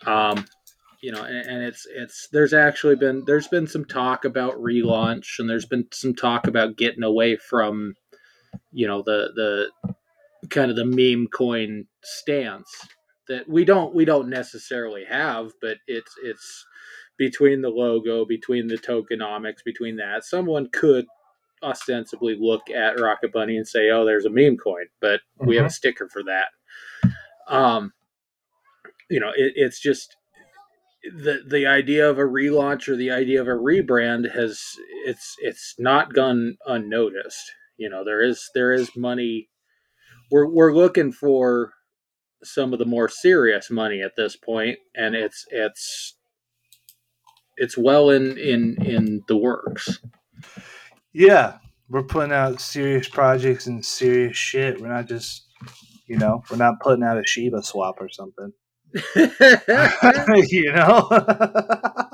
Um, you know, and, and it's it's there's actually been there's been some talk about relaunch, and there's been some talk about getting away from, you know, the the kind of the meme coin stance that we don't we don't necessarily have, but it's it's between the logo, between the tokenomics, between that. Someone could ostensibly look at Rocket Bunny and say, "Oh, there's a meme coin," but we have a sticker for that. Um, you know, it, it's just the the idea of a relaunch or the idea of a rebrand has it's it's not gone unnoticed. You know, there is there is money. We're we're looking for some of the more serious money at this point, and it's it's it's well in in in the works. Yeah, we're putting out serious projects and serious shit. We're not just, you know, we're not putting out a Shiba swap or something. you know?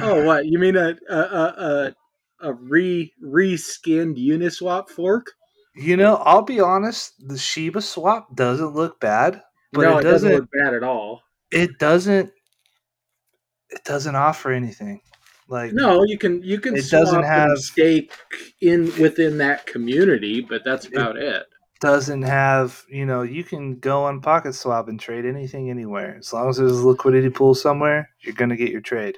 oh, what you mean a a a, a, re reskinned Uniswap fork? You know, I'll be honest, the Shiba swap doesn't look bad, but no, it it doesn't doesn't look bad at all. it doesn't it doesn't offer anything. Like No, you can you can It doesn't have- stake in within that community, but that's about it. Doesn't have you know you can go on pocket swap and trade anything anywhere as long as there's a liquidity pool somewhere you're gonna get your trade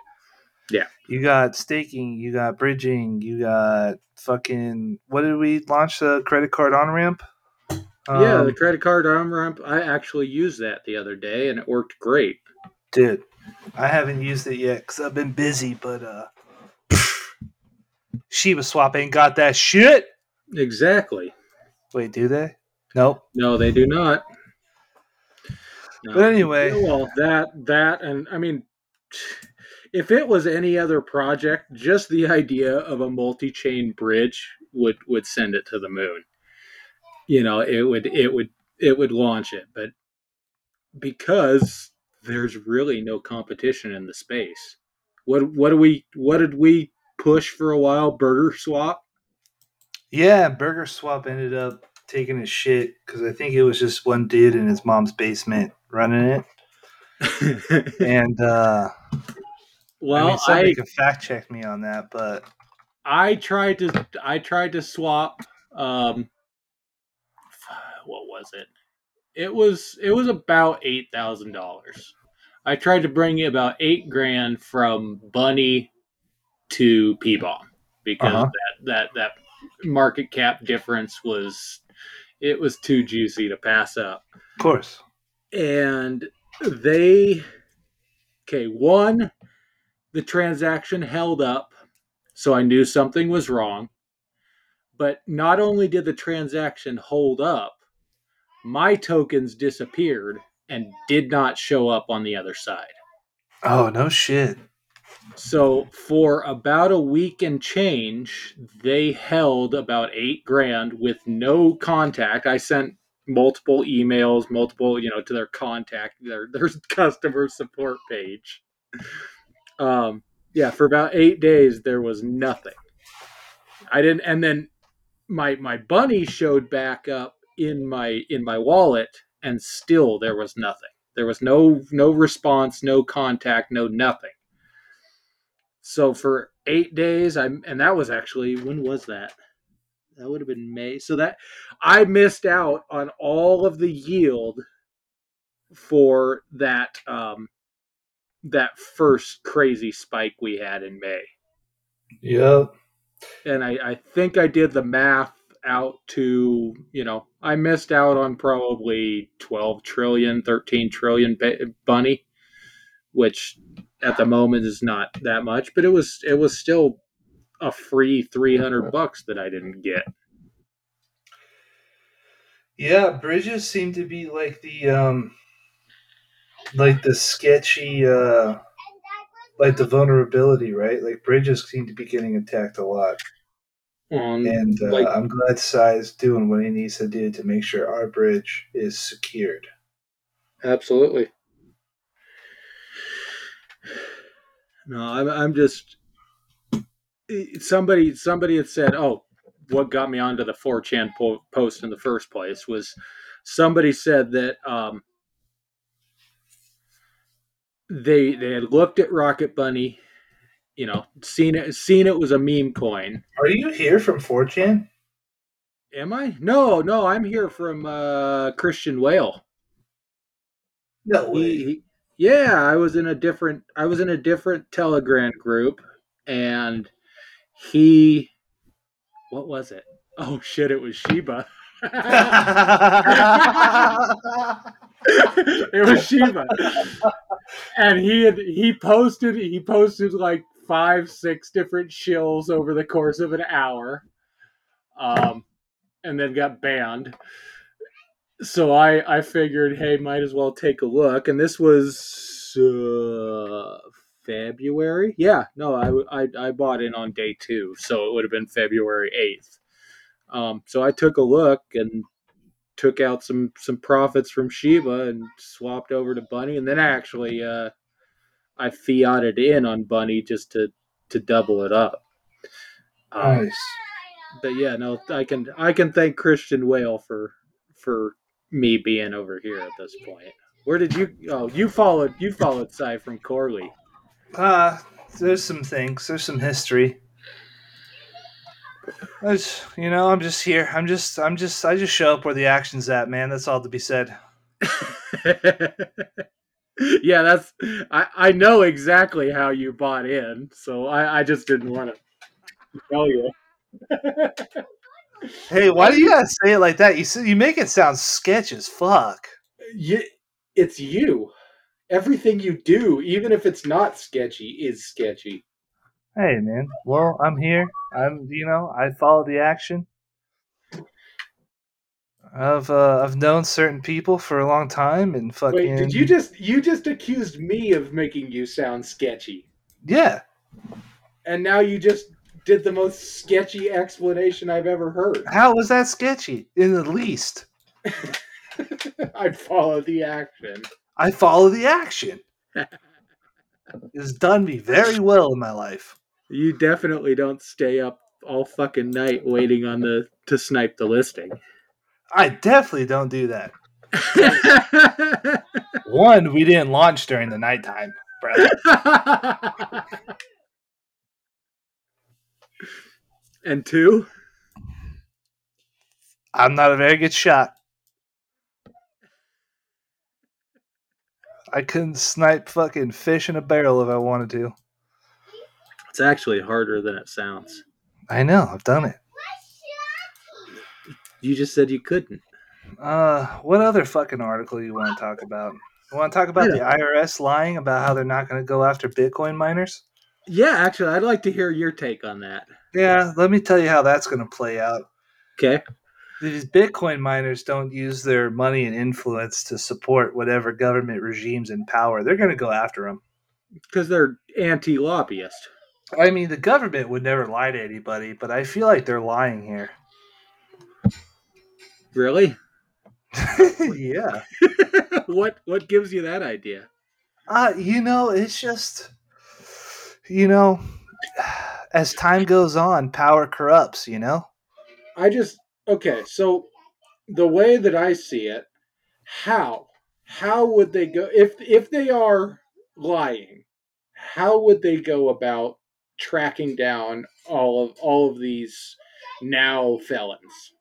Yeah. you got staking you got bridging you got fucking what did we launch the credit card on ramp yeah, Um, the credit card arm ramp. I actually used that the other day, and it worked great. dude i haven't used it yet because i've been busy but uh shiba swap ain't got that shit Exactly. wait do they nope No, they do not. No. But anyway. well, that that and I mean, if it was any other project, just the idea of a multi-chain bridge would would send it to the moon. You know, it would it would it would launch it, but because there's really no competition in the space. What what do we what did we push for a while? Burger swap. Yeah, Burger Swap ended up taking his shit because I think it was just one dude in his mom's basement running it. And uh, well, I mean, somebody I can fact check me on that, but I tried to I tried to swap um what was it? It was it was about eight thousand dollars. I tried to bring about eight grand from Bunny to P bomb because Uh-huh. that, that that market cap difference was it was too juicy to pass up. of course. And they okay, one the transaction held up, so I knew something was wrong. But not only did the transaction hold up, my tokens disappeared and did not show up on the other side. Oh no shit. So for about a week and change, they held about eight grand with no contact. I sent multiple emails, multiple, you know, to their contact, their their customer support page. Um, yeah, for about eight days there was nothing. I didn't, and then my my bunny showed back up in my in my wallet, and still there was nothing. There was no no response, no contact, no nothing. So for eight days, I and that was actually when was that? That would have been May. So that I missed out on all of the yield for that um, that first crazy spike we had in May. Yeah. And I, I think I did the math out to, you know, I missed out on probably 12 trillion, 13 trillion bunny, which at the moment is not that much, but it was it was still a free 300 bucks that I didn't get. Yeah, bridges seem to be like the um like the sketchy uh like the vulnerability, right? Like bridges seem to be getting attacked a lot. Um, And uh, like I'm glad Sai's doing what he needs to do to make sure our bridge is secured. absolutely. No, I'm I'm just somebody somebody had said, "Oh, what got me onto the 4chan po- post in the first place was somebody said that um, they they had looked at Rocket Bunny, you know, seen it seen it was a meme coin. Are you here from 4chan? Am I? No, no, I'm here from uh, Christian Whale. No He, he, yeah, I was in a different I was in a different Telegram group, and he, what was it? Oh shit! It was Shiba. it was Shiba, and he had he posted he posted like five six different shills over the course of an hour, um, and then got banned. So I I figured, hey, might as well take a look, and this was uh, February. Yeah, no, I, I I bought in on day two, so it would have been February eighth. Um, so I took a look and took out some some profits from Shiba and swapped over to Bunny, and then actually uh, I fiated in on Bunny just to to double it up. Um, nice. but yeah, no, I can I can thank Christian Whale for for me being over here at this point. Where did you? Oh, you followed you followed Sai from Corley. Uh, there's some things. There's some history. I just, you know, I'm just here. I'm just, I'm just, I just show up where the action's at, man. That's all to be said. yeah, that's I, I know exactly how you bought in, so I, I just didn't want to tell you. Hey, why do you gotta say it like that? You s- you make it sound sketch as fuck. you, it's you. Everything you do, even if it's not sketchy, is sketchy. Hey, man. Well, I'm here. I'm, you know, I follow the action. I've uh, I've known certain people for a long time, and fucking Wait, did you just you just accused me of making you sound sketchy, yeah. and now you just did the most sketchy explanation I've ever heard. How was that sketchy? In the least, I follow the action. I follow the action. it's done me very well in my life. You definitely don't stay up all fucking night waiting on the to snipe the listing. I definitely don't do that. One, we didn't launch during the nighttime, brother. And two, I'm not a very good shot. I couldn't snipe fucking fish in a barrel if I wanted to. it's actually harder than it sounds. I know, I've done it. You just said you couldn't. Uh, what other fucking article you want to talk about? You want to talk about the IRS lying about how they're not going to go after Bitcoin miners? Yeah, actually, I'd like to hear your take on that. Yeah, let me tell you how that's going to play out. Okay. These Bitcoin miners don't use their money and influence to support whatever government regimes in power. They're going to go after them. Because they're anti lobbyist. I mean, the government would never lie to anybody, but I feel like they're lying here. Really? yeah. what what gives you that idea? Uh, you know, it's just, you know, as time goes on, power corrupts, you know? I just okay. So the way that I see it, how how would they go if if they are lying? How would they go about tracking down all of all of these now felons?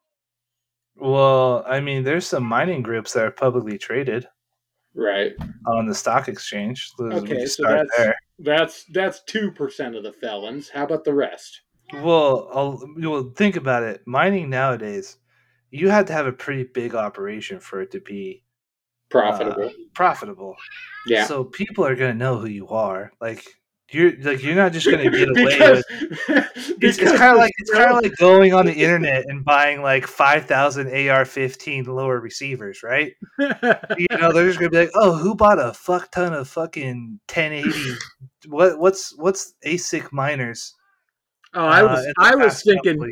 Well, I mean, there's some mining groups that are publicly traded Right. on the stock exchange. Okay, so that's there. That's that's two percent of the felons. How about the rest? Well, I'll, well, think about it. Mining nowadays, you have to have a pretty big operation for it to be Profitable. uh, profitable. yeah. So people are gonna know who you are. Like you're like you're not just gonna get away because, with. It's, it's kind of like it's kind of like going on the internet and buying like five thousand AR-15 lower receivers, right? You know, they're just gonna be like, "Oh, who bought a fuck ton of fucking 1080? What what's what's ASIC miners?" oh, I uh, was the I was thinking?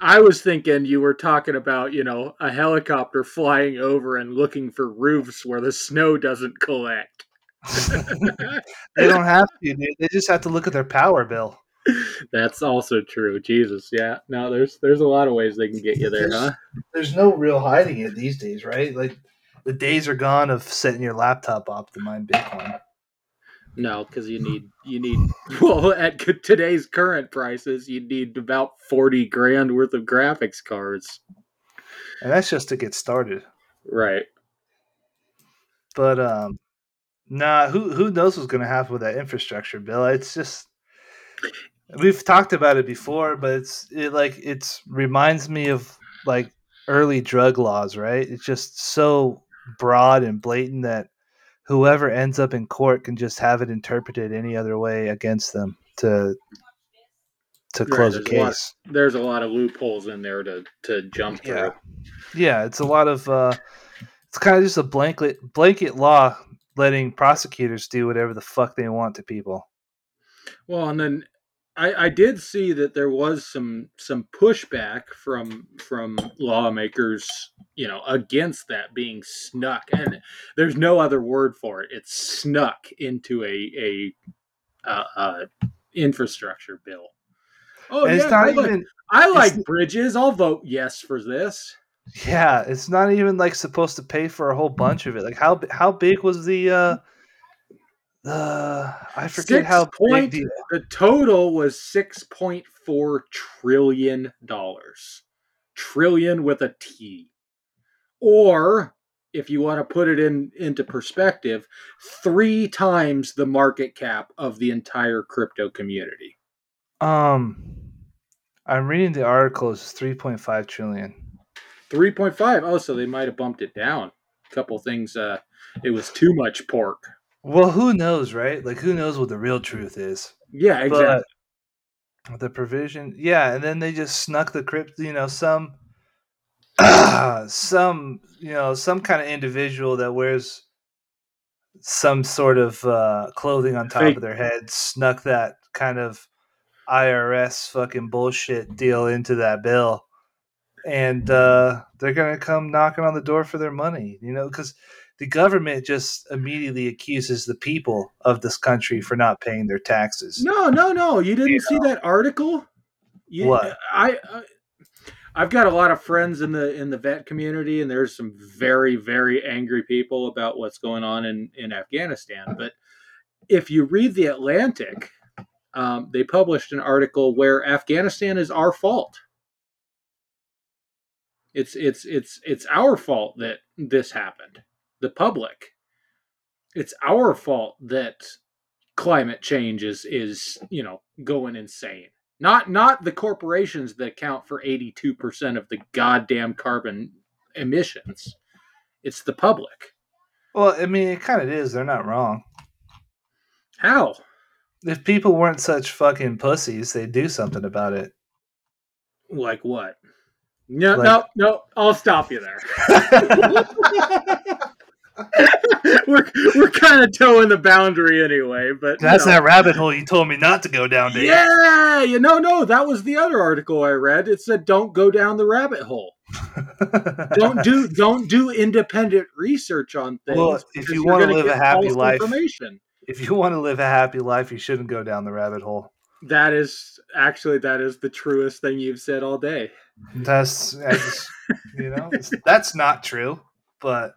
I was thinking you were talking about, you know, a helicopter flying over and looking for roofs where the snow doesn't collect. they don't have to. Dude. They just have to look at their power bill. That's also true. Jesus, yeah. No, there's there's a lot of ways they can get you there, huh? There's no real hiding it these days, right? Like the days are gone of setting your laptop up to mine Bitcoin. No, because you need you need well at today's current prices, you need about forty grand worth of graphics cards. And that's just to get started. Right. But um nah, who who knows what's gonna happen with that infrastructure bill? It's just we've talked about it before, but it's it like it's reminds me of like early drug laws, right? It's just so broad and blatant that whoever ends up in court can just have it interpreted any other way against them to to Right, close a there's a lot- case. There's a lot of loopholes in there to to jump through. Yeah. Yeah, it's a lot of uh it's kind of just a blanket blanket law letting prosecutors do whatever the fuck they want to people. Well, and then I, I did see that there was some some pushback from from lawmakers, you know, against that being snuck, and there's no other word for it. It's snuck into a a uh, uh, infrastructure bill. Oh and yeah, it's not I like, even I like bridges. I'll vote yes for this. Yeah, it's not even like supposed to pay for a whole bunch of it. Like how how big was the uh uh I forget Six how point- big the The total was six point four trillion dollars. Trillion with a T. Or if you want to put it in into perspective, three times the market cap of the entire crypto community. um I'm reading the article it's 3.5 trillion. 3.5. Oh, so they might have bumped it down. A couple things uh it was too much pork. Well, who knows, right? Like who knows what the real truth is. Yeah, exactly. But the provision, yeah, and then they just snuck the crypt. You know, some, some, you know, some kind of individual that wears some sort of uh, clothing on top Fake. of their head snuck that kind of IRS fucking bullshit deal into that bill, and uh, they're gonna come knocking on the door for their money. You know, because the government just immediately accuses the people of this country for not paying their taxes. No, no, no. You didn't see that article? You, What? I, I I've got a lot of friends in the in the vet community, and there's some very very angry people about what's going on in in Afghanistan. But if you read the Atlantic, um, they published an article where Afghanistan is our fault. It's it's it's it's our fault that this happened. The public. It's our fault that climate change is is you know going insane not not the corporations that account for 82% of the goddamn carbon emissions it's the public Well, I mean, it kind of is. They're not wrong. how If people weren't such fucking pussies, they'd do something about it. like what no Like- no no i'll stop you there we're we're kind of toeing the boundary anyway but That's know. that rabbit hole you told me not to go down, Dave. yeah you know no that was the other article i read it said don't go down the rabbit hole don't do don't do independent research on things. Well, if you wanna live a happy life- information. if you want to live a happy life, you shouldn't go down the rabbit hole. That is actually that is the truest thing you've said all day. That's just, you know that's not true, but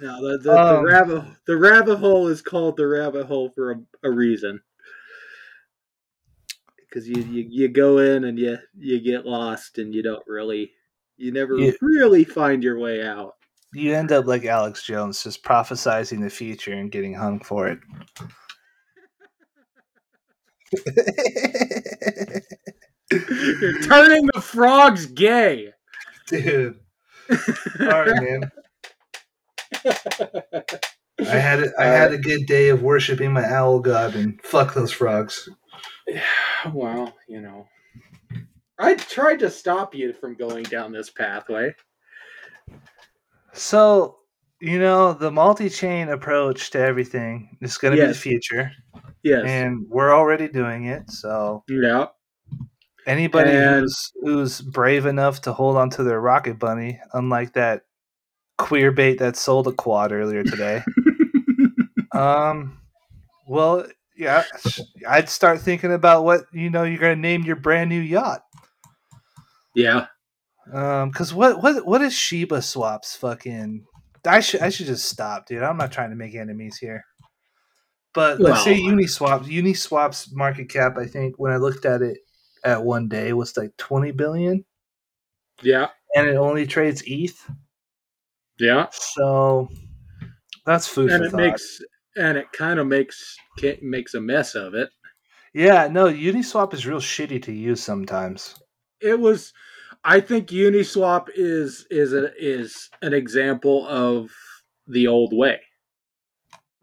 No, the the, Um, the rabbit the rabbit hole is called the rabbit hole for a, a reason. Because you, you you go in and you you get lost and you don't really you never Yeah. really find your way out. you end up like Alex Jones, just prophesizing the future and getting hung for it. You're turning the frogs gay. Dude, all right, man. I had it. I had a good day of worshiping my owl god, and fuck those frogs. well, you know. I tried to stop you from going down this pathway. So, you know, the multi-chain approach to everything is going to be the future, Yes. and we're already doing it. So, yeah. Anybody And- who's who's brave enough to hold on to their rocket bunny, unlike that queer bait that sold a quad earlier today, um, well, yeah, I'd start thinking about what you know you're going to name your brand new yacht. yeah. Um, cause what what what is Shiba swaps fucking? I should I should just stop, dude. I'm not trying to make enemies here. But let's say Uniswap. Uniswap's market cap, I think, when I looked at it at one day, was like 20 billion, Yeah. and it only trades ETH. Yeah. So that's food And for it thought. makes and it kind of makes makes a mess of it. yeah, no, Uniswap is real shitty to use sometimes. It was I think Uniswap is is a, is an example of the old way.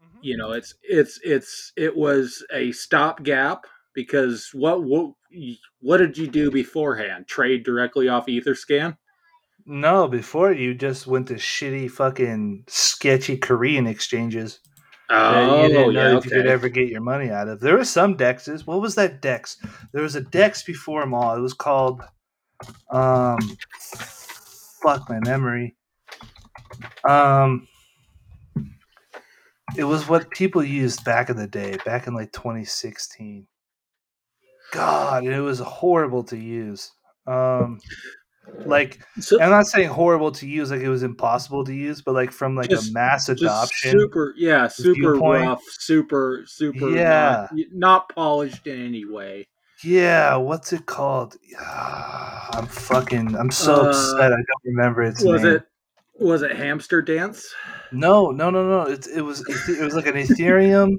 Mm-hmm. you know it's it's it's it was a stopgap because what what what did you do beforehand trade directly off etherscan No, before you just went to shitty fucking sketchy Korean exchanges. oh you didn't know yeah if you could ever get your money out of. There were some dexes. What was that dex? There was a dex before them all. It was called um fuck my memory. Um it was what people used back in the day, back in like 2016. God, it was horrible to use. Um like so I'm not saying horrible to use like it was impossible to use, but like from like Just- a mass adoption. super yeah super viewpoint. rough super super Yeah. not, not polished in any way Yeah, what's it called? I'm fucking. I'm so Uh, upset. I don't remember its was name. it was it hamster dance No, no, no, no. It, it was. It was like an Ethereum.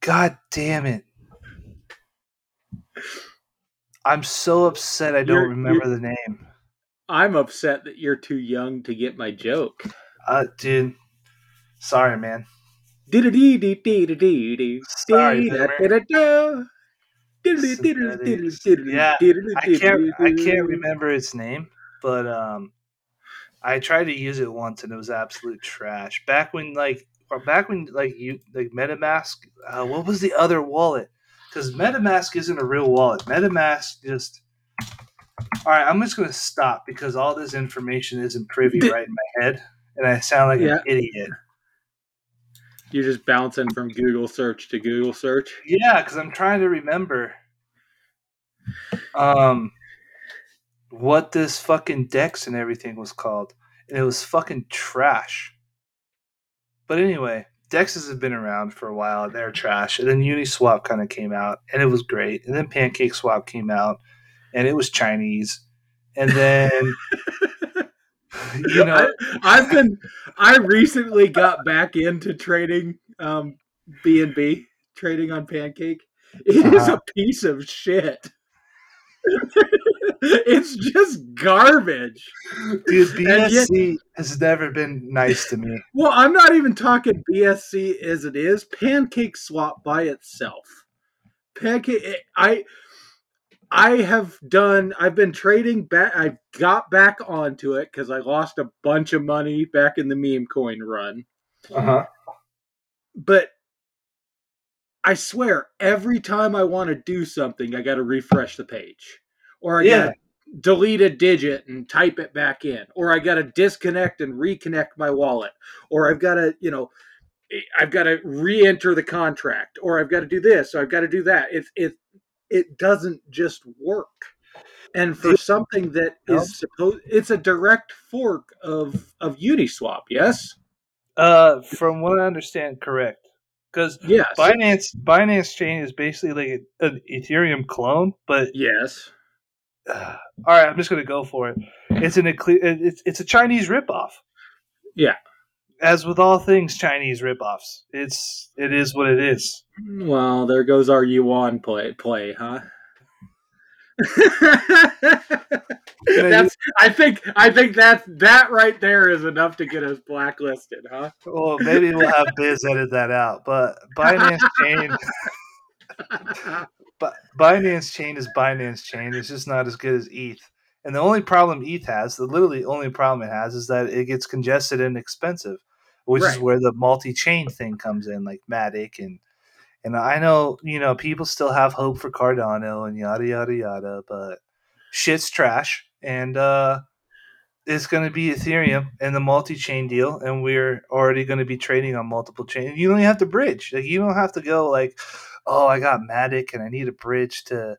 God damn it! I'm so upset. I don't You're- remember the name. i'm upset that you're too young to get my joke Uh, dude. Sorry, man. Sorry. Yeah, I can't. I can't remember its name, but um, I tried to use it once and it was absolute trash. Back when like, or back when like you like MetaMask. Uh, what was the other wallet? Because MetaMask isn't a real wallet. MetaMask just. All right, I'm just gonna stop because all this information isn't privy right in my head, and I sound like Yeah. an idiot. You're just bouncing from Google search to Google search. Yeah, because I'm trying to remember um what this fucking Dex and everything was called. And it was fucking trash. But anyway, Dexes have been around for a while they're trash. And then Uniswap kind of came out and it was great. And then Pancake Swap came out and it was Chinese. And then you know I, have been. I recently got back into trading um, BNB, trading on Pancake. It is Uh-huh. a piece of shit. it's just garbage. dude And yet- BSC has never been nice to me. Well, I'm not even talking BSC as it is. Pancake Swap by itself. Pancake. I. I have done. I've been trading back. I got back onto it because I lost a bunch of money back in the meme coin run. Uh-huh. But I swear, every time I want to do something, I got to refresh the page, or I Yeah. got to delete a digit and type it back in, or I got to disconnect and reconnect my wallet, or I've got to, you know, I've got to re-enter the contract, or I've got to do this, or I've got to do that. It it it doesn't just work. And for something that is supposed, it's a direct fork of of Uniswap. Yes. Uh, from what I understand, correct. Because Yes. Binance Binance Chain is basically like an Ethereum clone, but Yes. Uh, all right, I'm just gonna go for it. It's an it's it's a Chinese ripoff. Yeah. As with all things Chinese ripoffs, it's it is what it is. Well, there goes our yuan play, play, huh? That's. I think. I think that that right there is enough to get us blacklisted, huh? Well, maybe we'll have Biz edit that out, but Binance Chain, but Binance Chain is Binance Chain. It's just not as good as ETH. And the only problem ETH has, the literally only problem it has, is that it gets congested and expensive, which is where the multi-chain thing comes in, like Matic and and I know you know people still have hope for Cardano and yada yada yada, but shit's trash, and uh, it's going to be Ethereum and the multi-chain deal, and we're already going to be trading on multiple chains. You don't even have to bridge. Like you don't have to go like, oh, I got Matic and I need a bridge to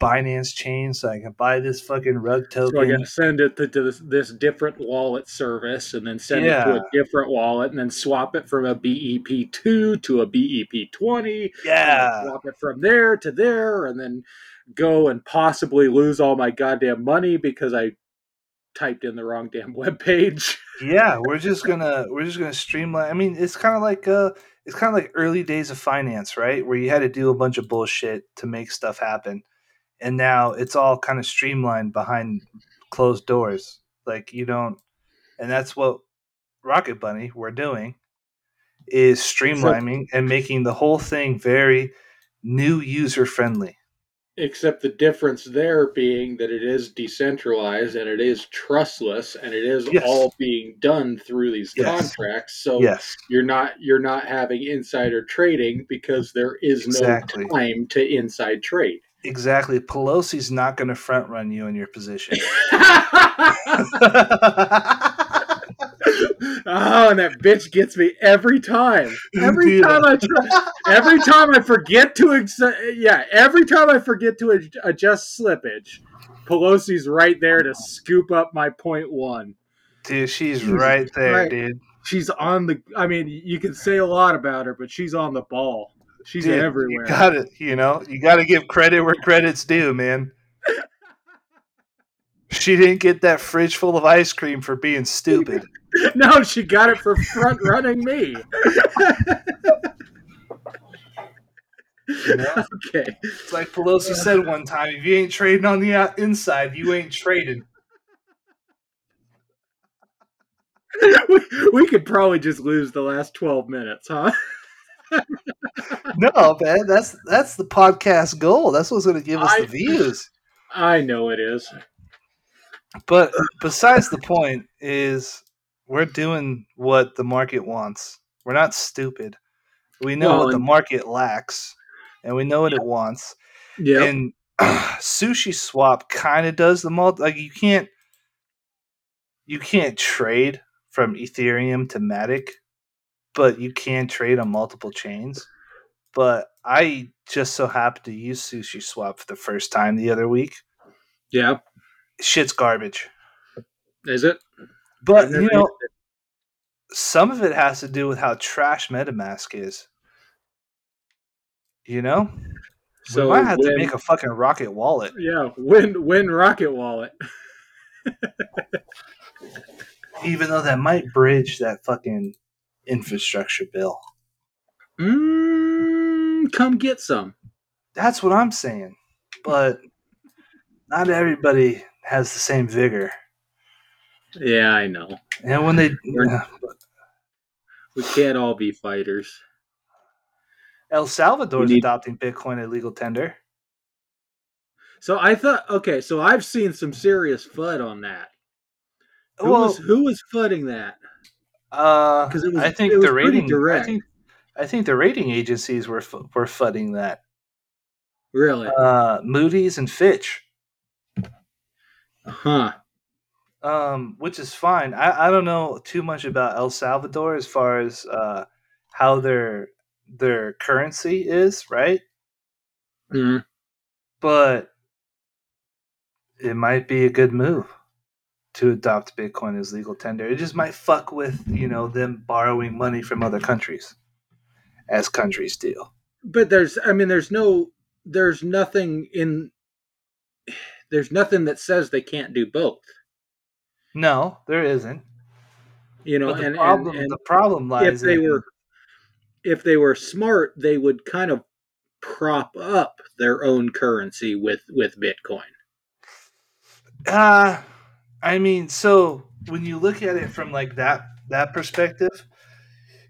Binance chain so I can buy this fucking rug token. So I to send it to, to this, this different wallet service, and then send it to a different wallet, and then swap it from a BEP two to a BEP twenty. and yeah, swap it from there to there, and then go and possibly lose all my goddamn money because I typed in the wrong damn web page. yeah. We're just gonna we're just gonna streamline. I mean, it's kind of like uh, it's kind of like early days of finance, right? Where you had to do a bunch of bullshit to make stuff happen, and now it's all kind of streamlined behind closed doors. Like you don't, and that's what Rocket Bunny we're doing is streamlining and making the whole thing very new user friendly. Except the difference there being that it is decentralized and it is trustless and it is Yes. all being done through these Yes. contracts. So Yes, you're not you're not having insider trading because there is no Exactly. time to inside trade. exactly. Pelosi's not going to front run you in your position. oh, and that bitch gets me every time. Every time I try, every time I forget to ex- yeah, every time I forget to ad- adjust slippage, Pelosi's right there to scoop up my point one. Dude, she's Jesus right there, Christ. dude. She's on the. I mean, you can say a lot about her, but she's on the ball. She's Dude, everywhere. You got it. You know, you got to give credit where credit's due, man. She didn't get that fridge full of ice cream for being stupid. no, she got it for front running me. You know? okay. It's like Pelosi said one time: if you ain't trading on the inside, you ain't trading. we, we could probably just lose the last 12 minutes, huh? No, man, that's that's the podcast goal. That's what's going to give us I- the views. I know it is. But besides the point is we're doing what the market wants. We're not stupid. We know Well, what the market lacks and we know what it wants. Yeah. And sushi swap kind of does the multi like you can't you can't trade from Ethereum to Matic, but you can trade on multiple chains. But I just so happened to use sushi swap for the first time the other week. Yeah. Shit's garbage. Is it? But you know, it. some of it has to do with how trash MetaMask is. You know, so I have to make a fucking rocket wallet. yeah, win win Rocket Wallet. even though that might bridge that fucking infrastructure bill. Mm, come get some. That's what I'm saying. But not everybody has the same vigor. Yeah, I know. And when they We're- We can't all be fighters. El Salvador's need- adopting Bitcoin at legal tender. So I thought, okay, so I've seen some serious FUD on that. Who well, was who was fudding that? uh, 'cause it was- I think it was the rating. I direct. think, I think the rating agencies were were fudding that. Really? Uh, Moody's and Fitch. Huh. um, which is fine. I, I don't know too much about El Salvador as far as uh, how their their currency is, right? Mhm. But it might be a good move to adopt Bitcoin as legal tender. It just might fuck with, you know, them borrowing money from other countries as countries do. But there's, I mean, there's no, there's nothing in, there's nothing that says they can't do both. No, there isn't. You know, the and, problem and, and the problem lies if they in- were, if they were smart, they would kind of prop up their own currency with with Bitcoin. Uh I mean, so when you look at it from like that that perspective,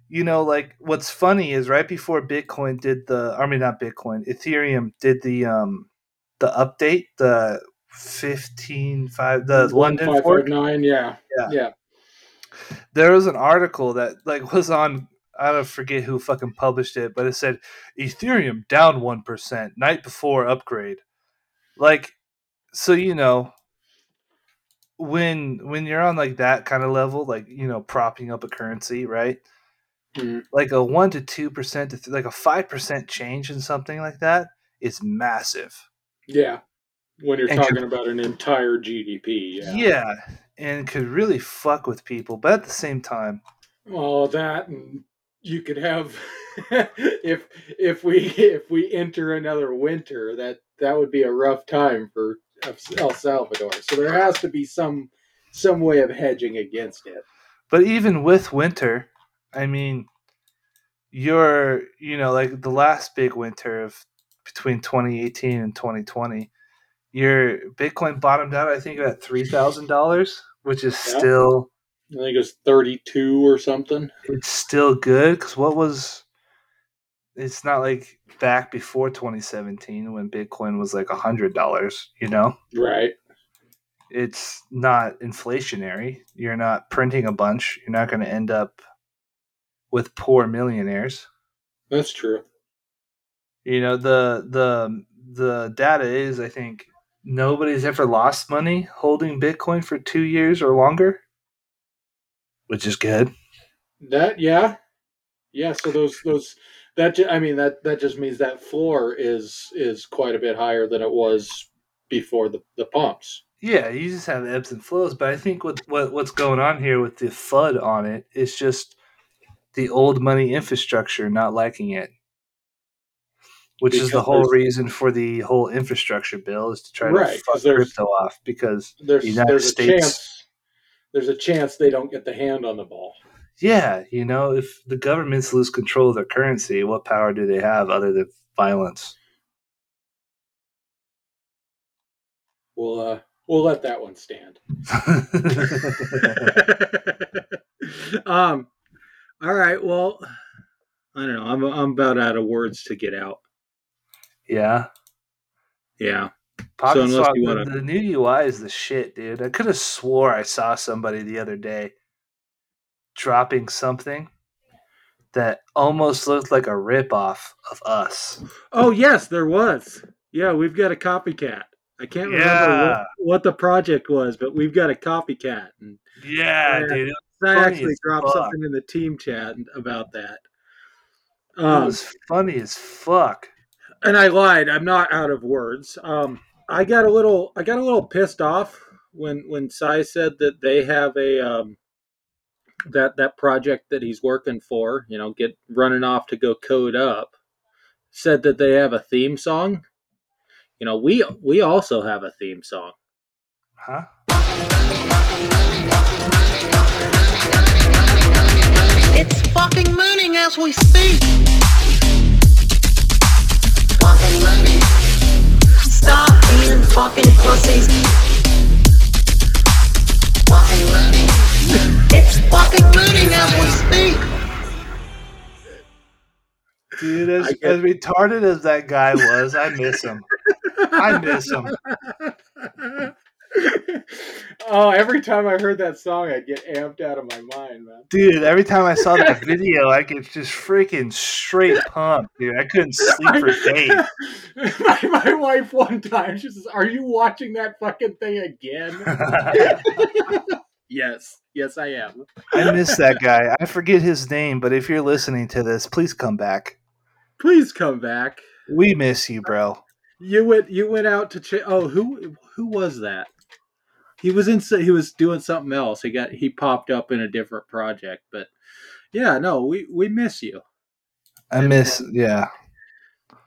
you know, like what's funny is right before Bitcoin did the I mean not Bitcoin, Ethereum did the um the update, the fifteen five the London fork. 1559, yeah, Yeah. yeah. There was an article that like was on I don't forget who fucking published it, but it said Ethereum down one percent night before upgrade. Like, so you know, when when you're on like that kind of level, like you know, propping up a currency, right? Mhm. Like a one to two percent to like a five percent change in something like that is massive. Yeah. When you're And talking could- about an entire GDP, yeah. yeah, and could really fuck with people, but at the same time, Well, that and you could have if if we if we enter another winter, that that would be a rough time for El Salvador. So there has to be some some way of hedging against it. But even with winter, I mean, you're, you know, like the last big winter of between 2018 and 2020, your Bitcoin bottomed out, I think, at $3,000, which is Yeah. still, I think it's 32 or something. it's still good. Cause what was, it's not like back before 2017 when Bitcoin was like $100, you know? Right. It's not inflationary. You're not printing a bunch. You're not going to end up with poor millionaires. That's true. You know the the the data is i think nobody's ever lost money holding bitcoin for two years or longer which is good That yeah. Yeah, so those those that I mean that that just means that floor is is quite a bit higher than it was before the the pumps. yeah you just have ebbs and flows but i think what, what what's going on here with the fud on it is just the old money infrastructure not liking it which is the whole reason for the whole infrastructure bill is to try Right, to fuck crypto off because There's The United there's a States- chance there's a chance they don't get the hand on the ball. Yeah, you know, if the governments lose control of their currency, what power do they have other than violence? We'll uh we'll let that one stand. um all right, well I don't know. I'm I'm about out of words to get out. Yeah. Yeah. Pocket unless swap, wanna- the new UI is the shit, dude. I could have swore I saw somebody the other day dropping something that almost looked like a ripoff of us. Oh yes, there was. Yeah, we've got a copycat. I can't remember what, what the project was, but we've got a copycat. And Yeah, Yeah. dude. I actually dropped fuck. something in the team chat about that. it Um, was funny as fuck. And I lied. I'm not out of words. Um, I got a little, I got a little pissed off when when Sai said that they have a um, that that project that he's working for. You know, get running off to go code up. Said that they have a theme song. You know, we we also have a theme song. Huh? It's fucking mooning as we speak. Fucking mooning. Stop being fucking pussies. Fucking mooning. It's fucking mooning as we speak. Dude, as, get- as retarded as that guy was, I miss him. I miss him. oh, every time I heard that song, I'd get amped out of my mind, man. Dude, every time I saw that video, I get just freaking straight pumped, dude. I couldn't sleep for days. my, my wife one time, she says, "Are you watching that fucking thing again?" Yes, yes, I am. I miss that guy. I forget his name, but if you're listening to this, please come back. Please come back. We miss you, bro. You went. You went out to. Ch- oh, who? Who was that? He was in. He was doing something else. He got. He popped up in a different project. But yeah, no, we we miss you. I miss, yeah.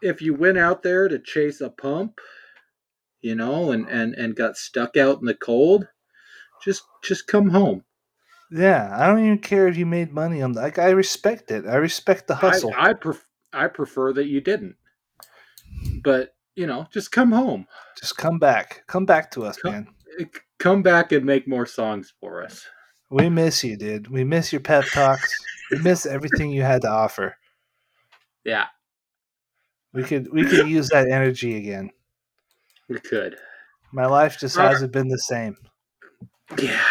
If you went out there to chase a pump, you know, and and and got stuck out in the cold, just just come home. Yeah, I don't even care if you made money on like I respect it. I respect the hustle. I I, pref- I prefer that you didn't. But you know, just come home. Just come back. Come back to us, Come- man. Eh, Come back and make more songs for us. We miss you, dude. We miss your pep talks. we miss everything you had to offer. Yeah, We could we could use that energy again. we could. My life just hasn't been the same. Yeah.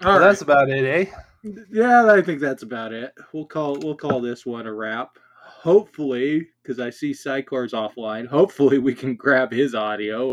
Well, All right. that's about it, eh? Yeah, I think that's about it. We'll call we'll call this one a wrap. Hopefully, because I see Psycor's offline. Hopefully, we can grab his audio.